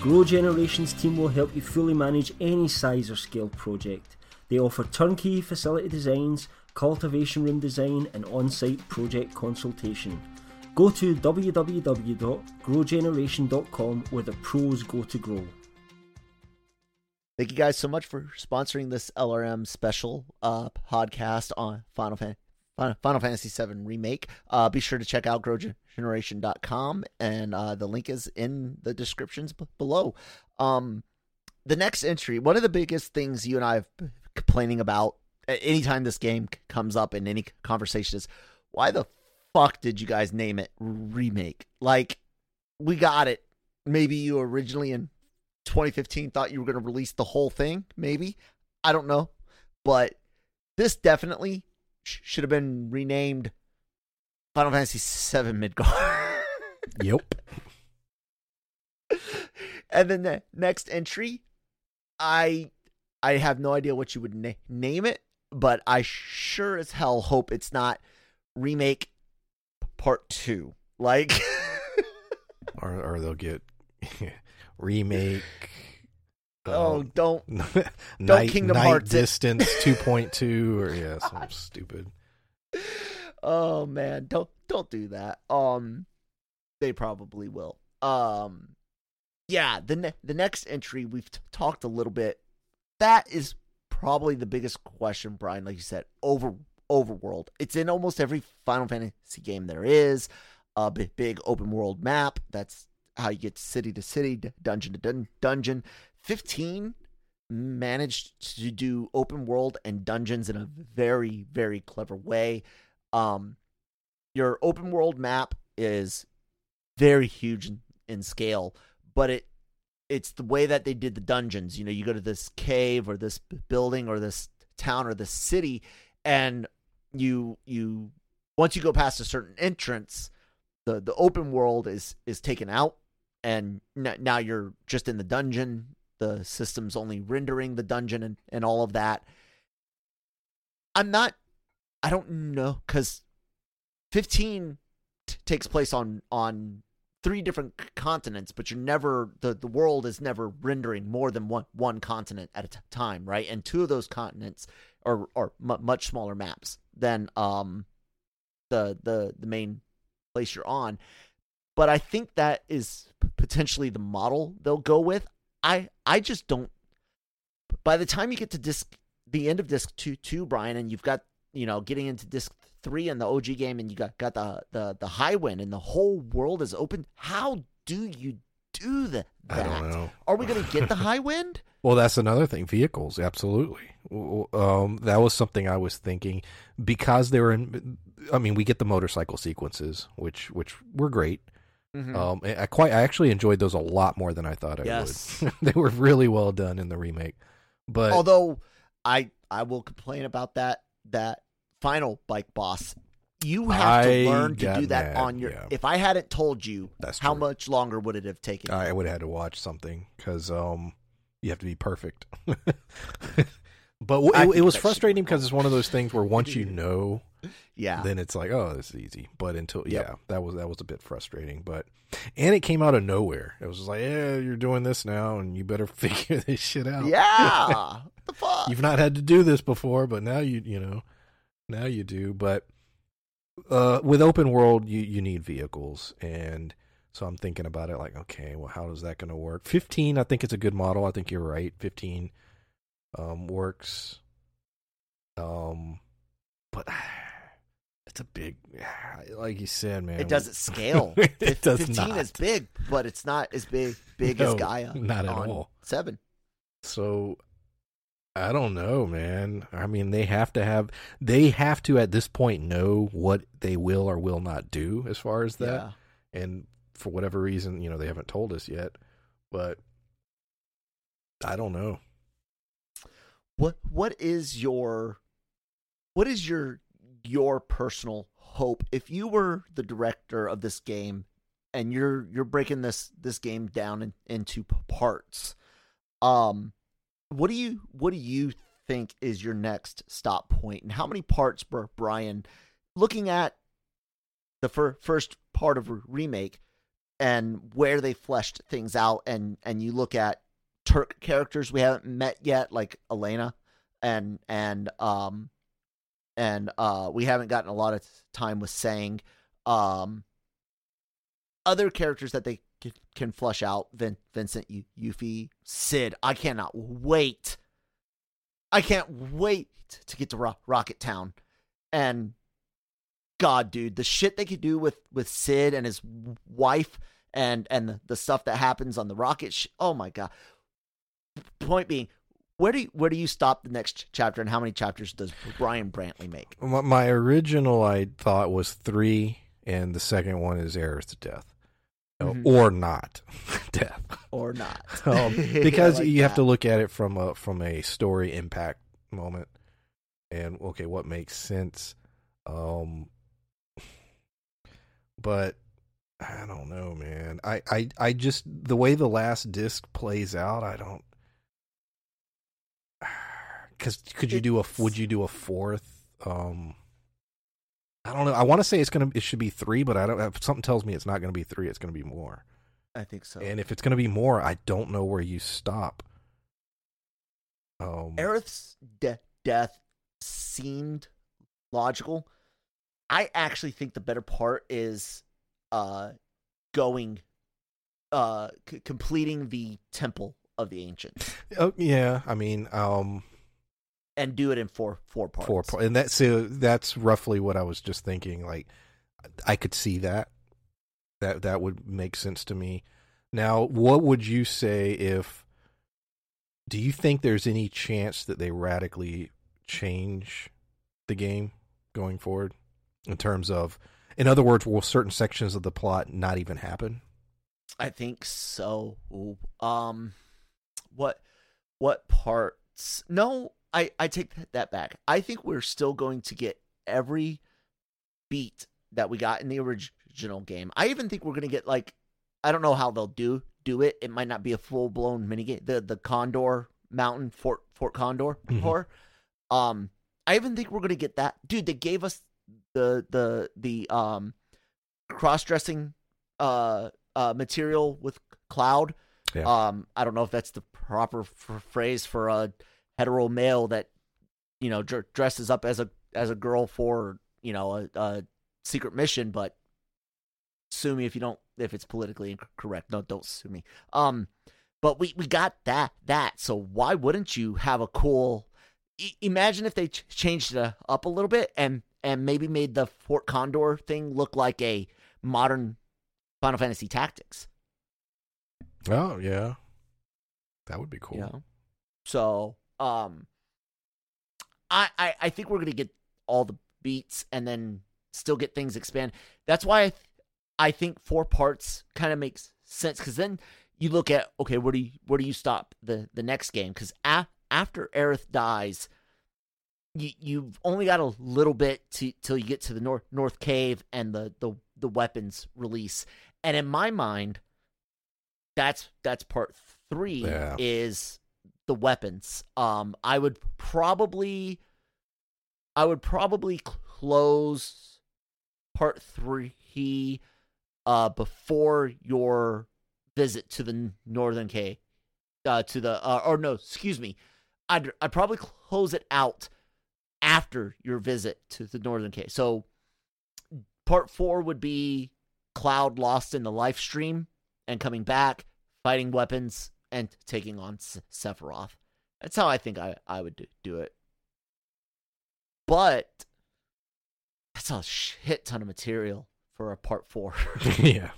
Grow Generation's team will help you fully manage any size or scale project. They offer turnkey facility designs, cultivation room design, and on site project consultation. Go to www.growgeneration.com where the pros go to grow. Thank you guys so much for sponsoring this LRM special uh, podcast on Final, Fan- Final, Fantasy VII Remake. Uh, be sure to check out growgeneration.com, and uh, the link is in the descriptions b- below. Um, the next entry, one of the biggest things you and I have complaining about anytime this game comes up in any conversation is why the fuck did you guys name it Remake? Like, we got it. Maybe you originally in 2015 thought you were going to release the whole thing, maybe. I don't know. But this definitely sh- should have been renamed Final Fantasy VII Midgar. Yep. and then the next entry, I I have no idea what you would na- name it, but I sure as hell hope it's not remake part 2. Like or or they'll get remake. oh, um, don't night, don't Kingdom night Hearts distance 2.2 or yeah, something stupid. oh man, don't don't do that. Um, they probably will. Um, yeah. The ne- the next entry we've t- talked a little bit. That is probably the biggest question, Brian. Like you said, over overworld. It's in almost every Final Fantasy game there is. A big, big open world map. That's how you get city to city, dungeon to dun- dungeon. Fifteen managed to do open world and dungeons in a very very clever way um your open world map is very huge in, in scale but it it's the way that they did the dungeons. You know you go to this cave or this building or this town or this city and you you once you go past a certain entrance the the open world is is taken out and now you're just in the dungeon. The system's only rendering the dungeon and, and all of that. I'm not i don't know because 15 t- takes place on on three different continents but you're never the the world is never rendering more than one one continent at a t- time right? And two of those continents are are mu much smaller maps than um the the the main place you're on. But i think that is potentially the model they'll go with. I i just don't by the time you get to disc the end of disc 2 2 Brian and you've got you know getting into disc 3 in the OG game and you got got the the the Highwind and the whole world is open how do you do that I don't know. are we going to get the Highwind Well, that's another thing. Vehicles, absolutely. Um, that was something I was thinking because they were in. I mean, we get the motorcycle sequences, which which were great. Mhm. Um, I I quite I actually enjoyed those a lot more than I thought I Yes. would. they were really well done in the remake. But although I I will complain about that that final bike boss you have to learn to do that mad, on your yeah. if I hadn't told you That's how true. much longer would it have taken I would have had to watch something because um, you have to be perfect. but it, it was frustrating because it's one of those things where once you know, yeah then it's like, oh, this is easy. But until Yep. yeah, that was that was a bit frustrating. But and it came out of nowhere. It was just like, yeah, you're doing this now, and you better figure this shit out. yeah what the fuck You've not had to do this before, but now you you know now you do. But uh, with open world, you you need vehicles, and so I'm thinking about it like, okay, well, how is that going to work? Fifteen, I think it's a good model. I think you're right. Fifteen um, works. Um, but it's a big, like you said, man. It doesn't scale. It does Fifteen not. is big, but it's not as big big as Gaia. not at on all. Seven. So I don't know, man. I mean, they have to have they have to at this point know what they will or will not do as far as that. Yeah. And for whatever reason, you know, they haven't told us yet. But I don't know. What what is your what is your your personal hope if you were the director of this game and you're you're breaking this this game down in, into parts um what do you what do you think is your next stop point? And how many parts brian looking at the fir- first part of remake and where they fleshed things out and and you look at turk characters we haven't met yet like elena and and um and uh we haven't gotten a lot of time with saying um other characters that they can, flush out Vin, Vincent Yuffie. Cid, I cannot wait. I can't wait to get to Ro- Rocket Town. And god dude the shit they could do with with Cid and his wife and and the, stuff that happens on the rocket sh- oh my god. Point being where do you, where do you stop the next chapter, and how many chapters does Brian Brantley make? My, original I thought was three, and the second one is Aerith's death, mm-hmm. or not death, or not, um, because like you that. have to look at it from a from a story impact moment, and okay, what makes sense, um, but I don't know, man. I, I, I just the way the last disc plays out, I don't. Because could you do a would you do a fourth? Um, I don't know. I want to say it's gonna it should be three, but I don't. Something tells me it's not gonna be three. It's gonna be more. I think so. And if it's gonna be more, I don't know where you stop. Um, Aerith's de- death seemed logical. I actually think the better part is uh going uh c- completing the temple of the ancients. Oh yeah, I mean um and do it in four four parts. Four parts, and that's so that's roughly what I was just thinking. Like, I could see that. That that would make sense to me. Now, what would you say if? Do you think there's any chance that they radically change the game going forward in terms of, in other words, will certain sections of the plot not even happen? I think so. Um, what what parts? No, I, I take that back. I think we're still going to get every beat that we got in the original game. I even think we're going to get like I don't know how they'll do do it. It might not be a full blown mini game. The the Condor Mountain Fort Fort Condor mm-hmm. Um I even think we're going to get that. Dude, they gave us the the the um cross dressing uh uh material with Cloud. Yeah. Um I don't know if that's the proper f- phrase for a hetero male that you know dr- dresses up as a as a girl for you know a, a secret mission, but sue me if you don't if it's politically incorrect. No, don't sue me. Um, but we we got that that. So why wouldn't you have a cool? Imagine if they ch- changed it up a little bit and and maybe made the Fort Condor thing look like a modern Final Fantasy Tactics. Oh yeah, that would be cool. Yeah. So um, I, I, I think we're gonna get all the beats and then still get things expand. That's why I, th- I think four parts kind of makes sense because then you look at okay, where do you where do you stop the the next game? Because a- after Aerith dies, you you've only got a little bit to till you get to the north North Cave and the the the weapons release. And in my mind, that's that's part three yeah. is the weapons. Um, I would probably, I would probably close part three, uh, before your visit to the Northern Cave, uh, to the, uh, or no, excuse me, I'd I'd probably close it out after your visit to the Northern Cave. So, part four would be Cloud lost in the Lifestream and coming back, fighting weapons, and taking on Sephiroth. That's how I think I, I would do, it. But that's a shit ton of material for a part four. yeah.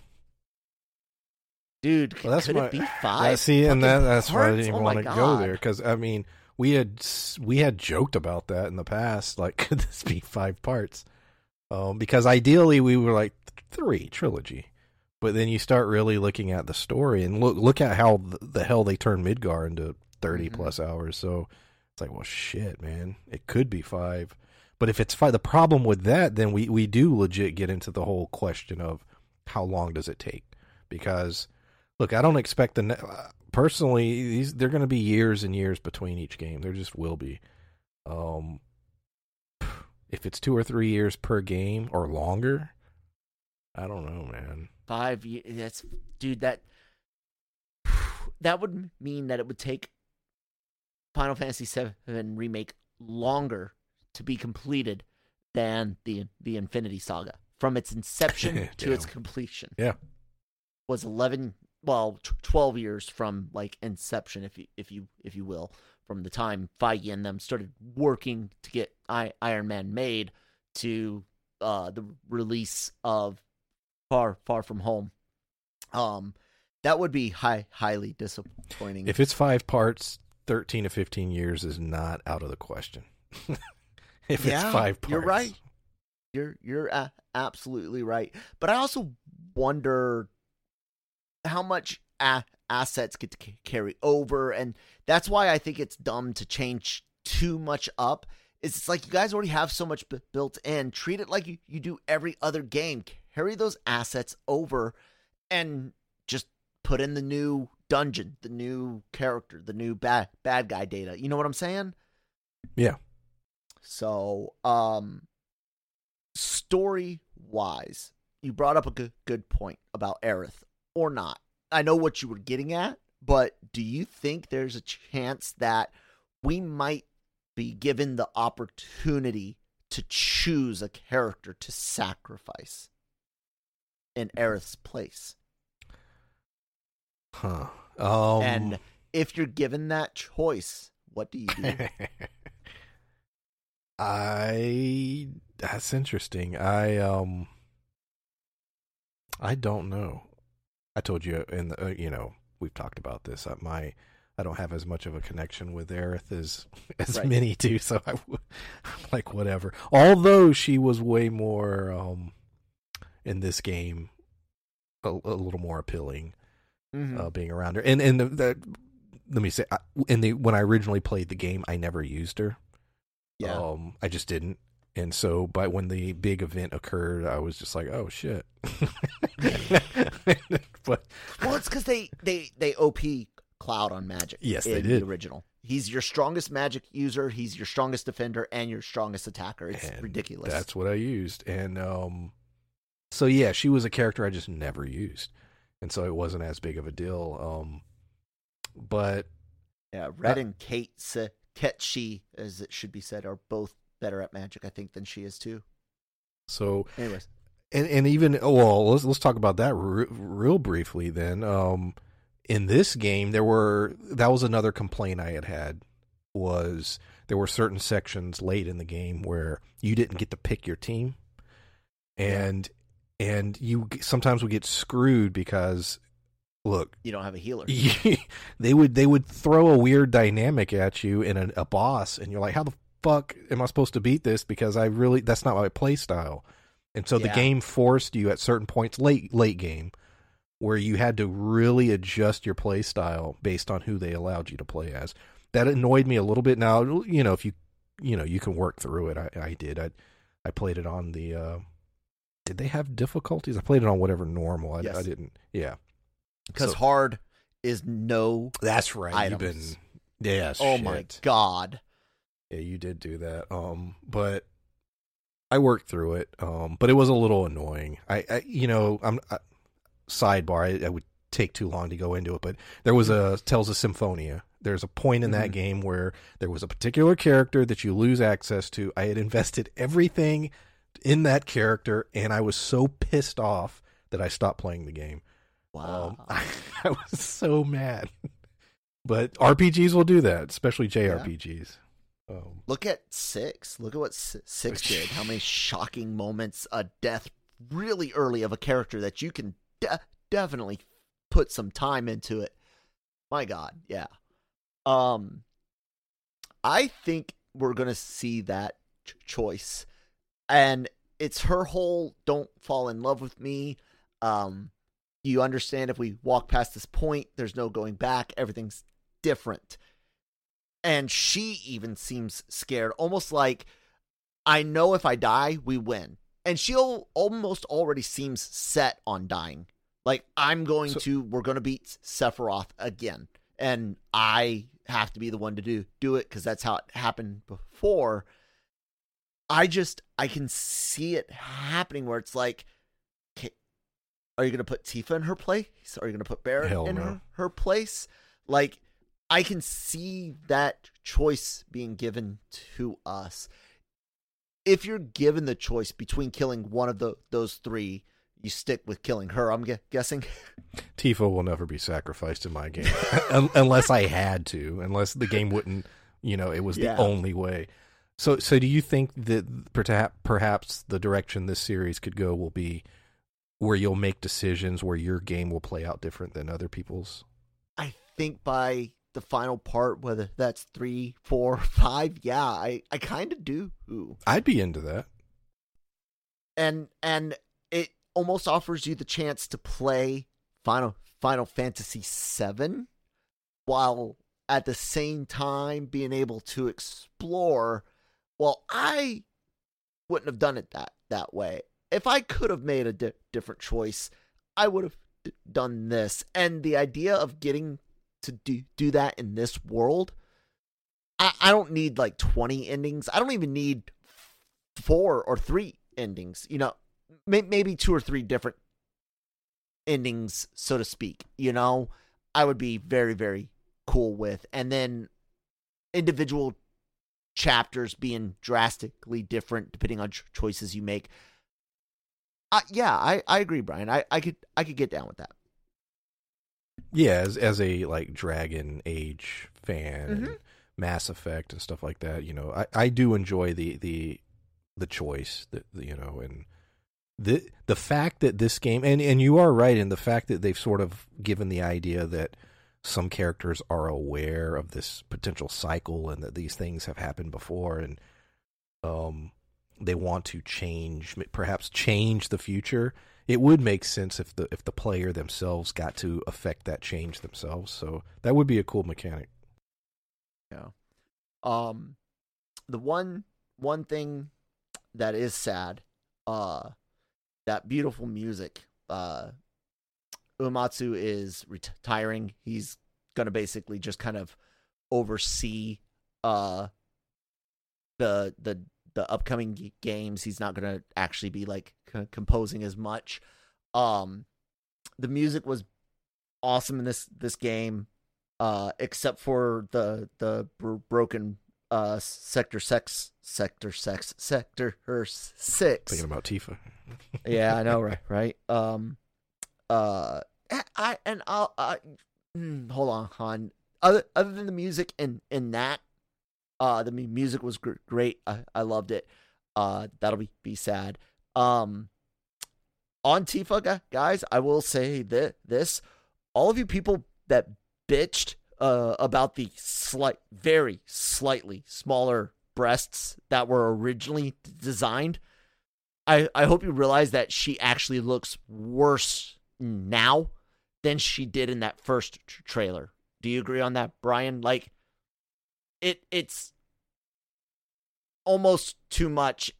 Dude, well, that's could my, it be five? see, and that, that's parts? why I didn't even oh want to God. go there because I mean, we had we had joked about that in the past. Like, could this be five parts? Um, because ideally we were like three trilogy, But then you start really looking at the story and look look at how the, the hell they turned Midgar into 30 Mhm. plus hours. So it's like, well, shit, man, it could be five. But if it's five, the problem with that, then we we do legit get into the whole question of how long does it take? Because look, I don't expect the ne- uh, personally these they're going to be years and years between each game. There just will be. Um, if it's two or three years per game or longer, I don't know, man. Five years. That's dude. That that would mean that it would take Final Fantasy VII remake longer to be completed than the the Infinity Saga from its inception to its completion. Yeah. was eleven. Well, t- twelve years from like inception, if you if you if you will, from the time Feige and them started working to get I- Iron Man made to uh, the release of Far Far From Home. Um, that would be high highly disappointing. If it's five parts, thirteen to fifteen years is not out of the question. if Yeah, it's five parts, you're right. You're you're a- absolutely right. But I also wonder how much a- assets get to ca- carry over, and that's why I think it's dumb to change too much up. Is it's like you guys already have so much b- built in. Treat it like you, you do every other game. Carry those assets over, and just put in the new dungeon, the new character, the new bad bad guy data. You know what I'm saying? Yeah. So, um, story wise, you brought up a good good point about Aerith or not. I know what you were getting at, but do you think there's a chance that we might be given the opportunity to choose a character to sacrifice in Aerith's place? Huh. Um, and if you're given that choice, what do you do? I that's interesting. I um I don't know. I told you in the uh, you know we've talked about this. Uh, my I don't have as much of a connection with Aerith as as Right. many do, so I am like whatever. Although she was way more um in this game, a, a little more appealing Mhm. uh, being around her. And and the, the, let me say, I- in the when I originally played the game, I never used her. yeah. Um, I just didn't. And so, but when the big event occurred, I was just like, "Oh shit!" but Well, it's because they they they op Cloud on Magic. Yes, in they did. The original. He's your strongest Magic user. He's your strongest defender and your strongest attacker. It's and ridiculous. That's what I used, and um, so yeah, she was a character I just never used, and so it wasn't as big of a deal. Um, but yeah. Red Uh, and Kate Se- Ketchi, as it should be said, are both better at Magic, I think, than she is too. so Anyways, and and even oh, well let's let's talk about that re- real briefly then um in this game there were that was another complaint i had had was there were certain sections late in the game where you didn't get to pick your team and and you sometimes would get screwed because look you don't have a healer. they would they would throw a weird dynamic at you in a, a boss and you're like how the fuck am i supposed to beat this? Because i really that's not my play style and so the game forced you at certain points late late game where you had to really adjust your play style based on who they allowed you to play as. That annoyed me a little bit. Now you know if you you know you can work through it. I, I did. I i played it on the uh did they have difficulties i played it on whatever normal i, Yes. I didn't yeah Because So- hard is no. that's right. items. You've been yes. Oh my god. Yeah, you did do that. Um, but I worked through it. Um, but it was a little annoying. I, I you know, I'm I, sidebar. I, I would take too long to go into it, but there was a Tales of Symphonia. There's a point in that Mhm. game where there was a particular character that you lose access to. I had invested everything in that character, and I was so pissed off that I stopped playing the game. Wow. Um, I, was so mad. But RPGs will do that, especially JRPGs. Um, Look at six. Look at what six did. How many shocking moments, a death really early of a character that you can de- definitely put some time into it. My God, yeah. Um, I think we're gonna see that ch- choice, and it's her whole "don't fall in love with me." Um, you understand if we walk past this point, there's no going back. Everything's different. And she even seems scared, almost like I know if I die, we win. And she'll almost already seems set on dying. Like I'm going So- to, we're going to beat Sephiroth again, and I have to be the one to do do it because that's how it happened before. I just I can see it happening where it's like, okay, are you going to put Tifa in her place? Are you going to put Barret Hell in no. her, her place? Like, I can see that choice being given to us. If you're given the choice between killing one of the those three, you stick with killing her. I'm gu- guessing. Tifa will never be sacrificed in my game unless I had to, unless the game wouldn't, you know, it was Yeah. the only way. So, so do you think that perhaps perhaps the direction this series could go will be where you'll make decisions where your game will play out different than other people's? I think by the final part, whether that's three, four, five, yeah, I I kind of do. I'd be into that. and and it almost offers you the chance to play Final Final Fantasy VII while at the same time being able to explore. Well, I wouldn't have done it that that way. If I could have made a di- different choice, I would have d- done this. And the idea of getting to do do that in this world, I, I don't need like twenty endings. I don't even need four or three endings. You know, may, maybe two or three different endings, so to speak. You know, I would be very, very cool with. And then individual chapters being drastically different depending on ch- choices you make. Uh, yeah, I, I agree, Brian. I, I could I could get down with that. Yeah, as as a like Dragon Age fan, and Mhm. Mass Effect and stuff like that, you know, I, I do enjoy the the the choice that the- you know, and the the fact that this game and and you are right in the fact that they've sort of given the idea that some characters are aware of this potential cycle and that these things have happened before and um they want to change perhaps change the future it would make sense if the if the player themselves got to affect that change themselves so that would be a cool mechanic Yeah. Um, the one one thing that is sad, uh, that beautiful music. Uh, Uematsu is retiring. He's gonna basically just kind of oversee uh the the the upcoming g- games. He's not gonna actually be like c- composing as much. Um, the music was awesome in this this game uh, except for the the br- broken uh sector sex sector sex sector her six. thinking about tifa yeah, I know, right? Right. Um, uh, I and I'll I, mm, hold on, Han. Other other than the music and in that, uh, the music was gr- great. I I loved it. Uh, that'll be be sad. Um, on Tifa, gu- guys, I will say that this, all of you people that bitched uh about the slight, very slightly smaller breasts that were originally designed. I, I hope you realize that she actually looks worse now than she did in that first tr- trailer. Do you agree on that, Brian? Like, it it's almost too much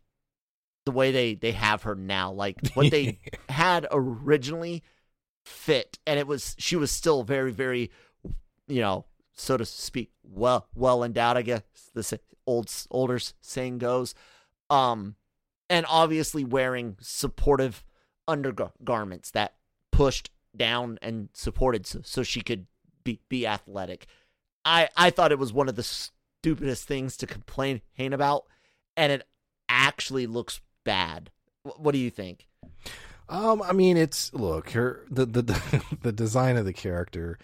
the way they they have her now. Like what they had originally fit, and it was she was still very very, you know, so to speak, well well endowed. I guess the old older saying goes. Um, and obviously wearing supportive undergarments that pushed down and supported so, so she could be be athletic. I I thought it was one of the stupidest things to complain about, and it actually looks bad. Wh- What do you think? Um, I mean, it's look her the the the design of the character.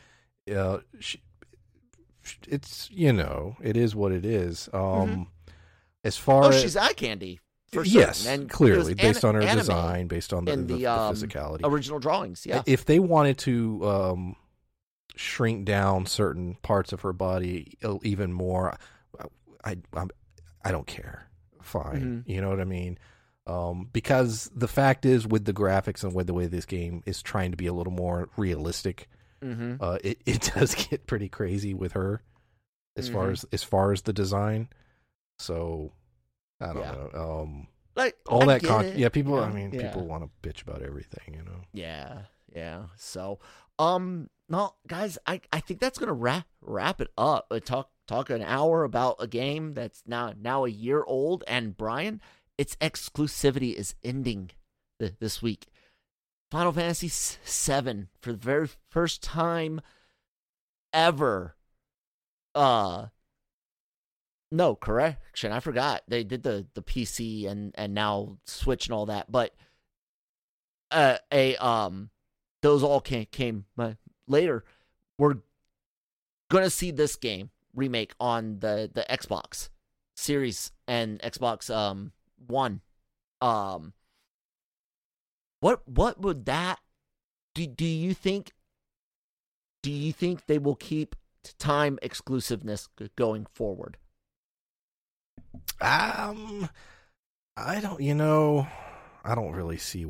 Uh, she, it's you know it is what it is. Um, as far Oh, as she's eye candy. For yes, certain. and clearly based an- on her design, based on the, the, the, the um, physicality. original drawings. Yeah, If they wanted to um, shrink down certain parts of her body even more, I I, I'm- I don't care. Fine, Mhm. you know what I mean. Um, because the fact is, with the graphics and with the way this game is trying to be a little more realistic, Mm-hmm. uh, it it does get pretty crazy with her, as far Mhm. as as far as the design. So I don't Yeah. know. Um, Like all I that con- it, yeah, people. you I mean, Yeah. people want to bitch about everything, you know. Yeah, yeah. So, um, no, guys, I I think that's gonna wrap wrap it up. Uh, talk talk an hour about a game that's now now a year old, and Brian, its exclusivity is ending th- this week. Final Fantasy VII for the very first time ever. Uh. No correction, I forgot. They did the the PC and and now Switch and all that, but uh, a um those all came came uh, later. We're gonna see this game remake on the the xbox series and xbox um one. Um what what would that do, do you think do you think they will keep time exclusiveness going forward Um, I don't. You know, I don't really see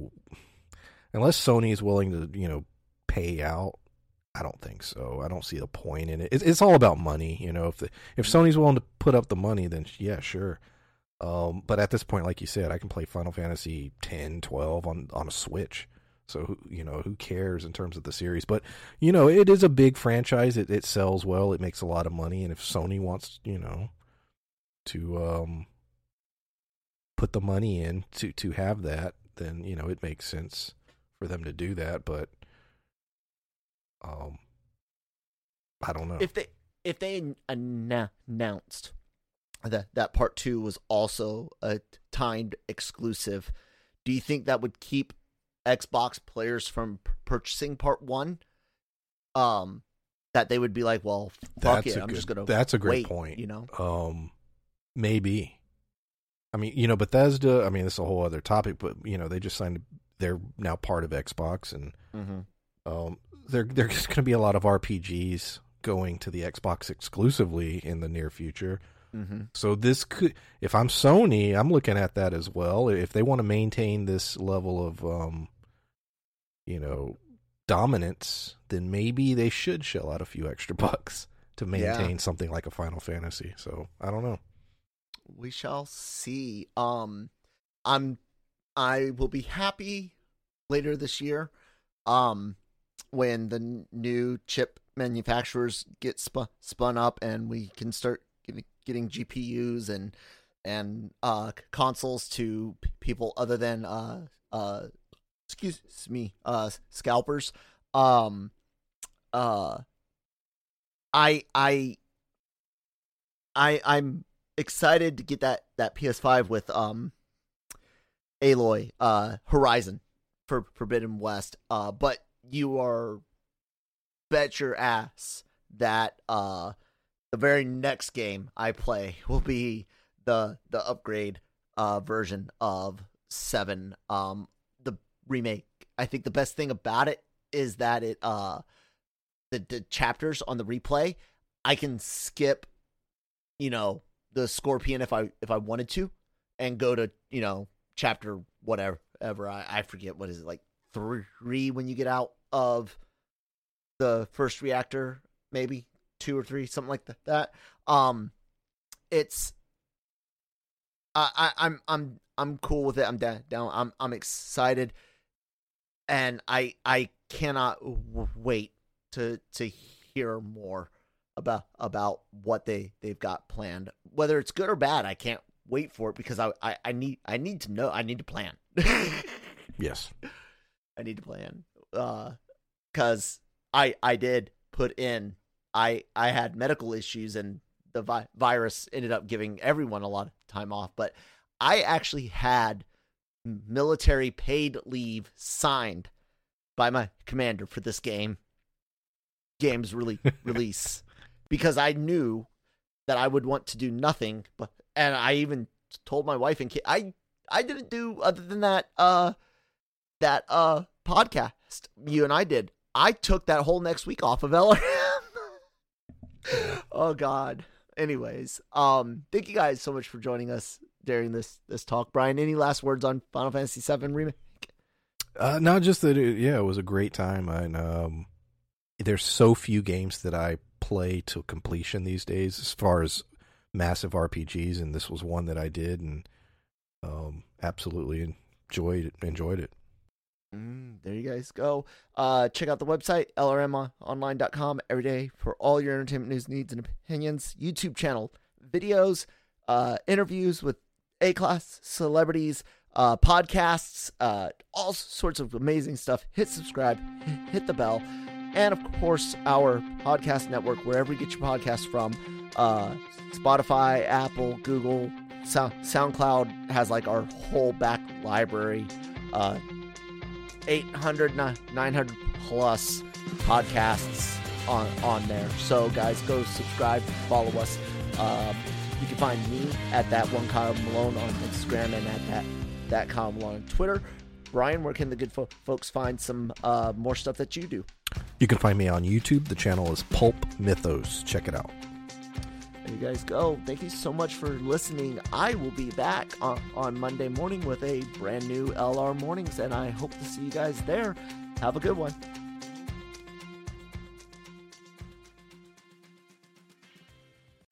unless Sony is willing to, you know, pay out. I don't think so. I don't see the point in it. It's, it's all about money, you know. If the, if Sony's willing to put up the money, then yeah, sure. Um, but at this point, like you said, I can play Final Fantasy 10, 12 on on a Switch. So who- you know, who cares in terms of the series? But you know, it is a big franchise. It it sells well. It makes a lot of money. And if Sony wants, you know, to um put the money in to to have that, then you know it makes sense for them to do that. But um, I don't know. if they if they announced that that part two was also a timed exclusive, do you think that would keep Xbox players from purchasing part one? Um, that they would be like, well, fuck That's it, I'm good- just gonna. that's a great wait, point. You know, Um, maybe. I mean, you know, Bethesda. I mean, this is a whole other topic, but you know, they just signed. They're now part of Xbox, and mm-hmm. um, there there's going to be a lot of RPGs going to the Xbox exclusively in the near future. Mm-hmm. So this could, if I'm Sony, I'm looking at that as well. If they want to maintain this level of, um, you know, dominance, then maybe they should shell out a few extra bucks to maintain something like a Final Fantasy. So I don't know. We shall see. Um, I'm, I will be happy later this year, um, when the new chip manufacturers get spun spun up and we can start getting, getting GPUs and and uh consoles to p- people other than uh uh excuse me uh scalpers. Um, uh, I I I I'm excited to get that that PS5 with um Aloy uh Horizon for Forbidden West. Uh but you are bet your ass that uh the very next game I play will be the the upgrade uh version of 7 um the remake. I think the best thing about it is that it uh the, the chapters on the replay I can skip you know the scorpion if I if I wanted to and go to you know chapter whatever ever. I, I forget what is it like three when you get out of the first reactor maybe two or three something like that, um it's I, I I'm I'm I'm cool with it. I'm down down I'm I'm excited. And I I cannot wait to to hear more about about what they they've got planned. Whether it's good or bad, I can't wait for it because I I, I need I need to know. I need to plan. Yes. I need to plan. Uh, cause I I did put in I I had medical issues and the vi- virus ended up giving everyone a lot of time off, but I actually had military paid leave signed by my commander for this game game's really release because I knew that I would want to do nothing but and I even told my wife and kid I I didn't do other than that uh that uh podcast you and I did. I took that whole next week off of LRM. oh god. Anyways, um thank you guys so much for joining us during this this talk. Brian, any last words on Final Fantasy VII remake? Uh, not just that. It, yeah, it was a great time, and um, there's so few games that I play to completion these days, as far as massive RPGs, and this was one that I did, and um, absolutely enjoyed it. Enjoyed it. Mm, there you guys go. Uh, check out the website, lrmonline.com, every day for all your entertainment news, needs, and opinions. YouTube channel, videos, uh, interviews with A class celebrities, uh, podcasts, uh, all sorts of amazing stuff. Hit subscribe, hit the bell, and of course, our podcast network, wherever you get your podcasts from uh, Spotify, Apple, Google, Sound- SoundCloud has like our whole back library. Uh, 800 900 plus podcasts on on there so guys go subscribe follow us um, you can find me at that one Kyle Malone on Instagram and at that that Kyle Malone on Twitter Brian where can the good fo- folks find some uh, more stuff that you do You can find me on YouTube. The channel is Pulp Mythos. Check it out. there you guys go thank you so much for listening I will be back on, on Monday morning with a brand new LR mornings and I hope to see you guys there have a good one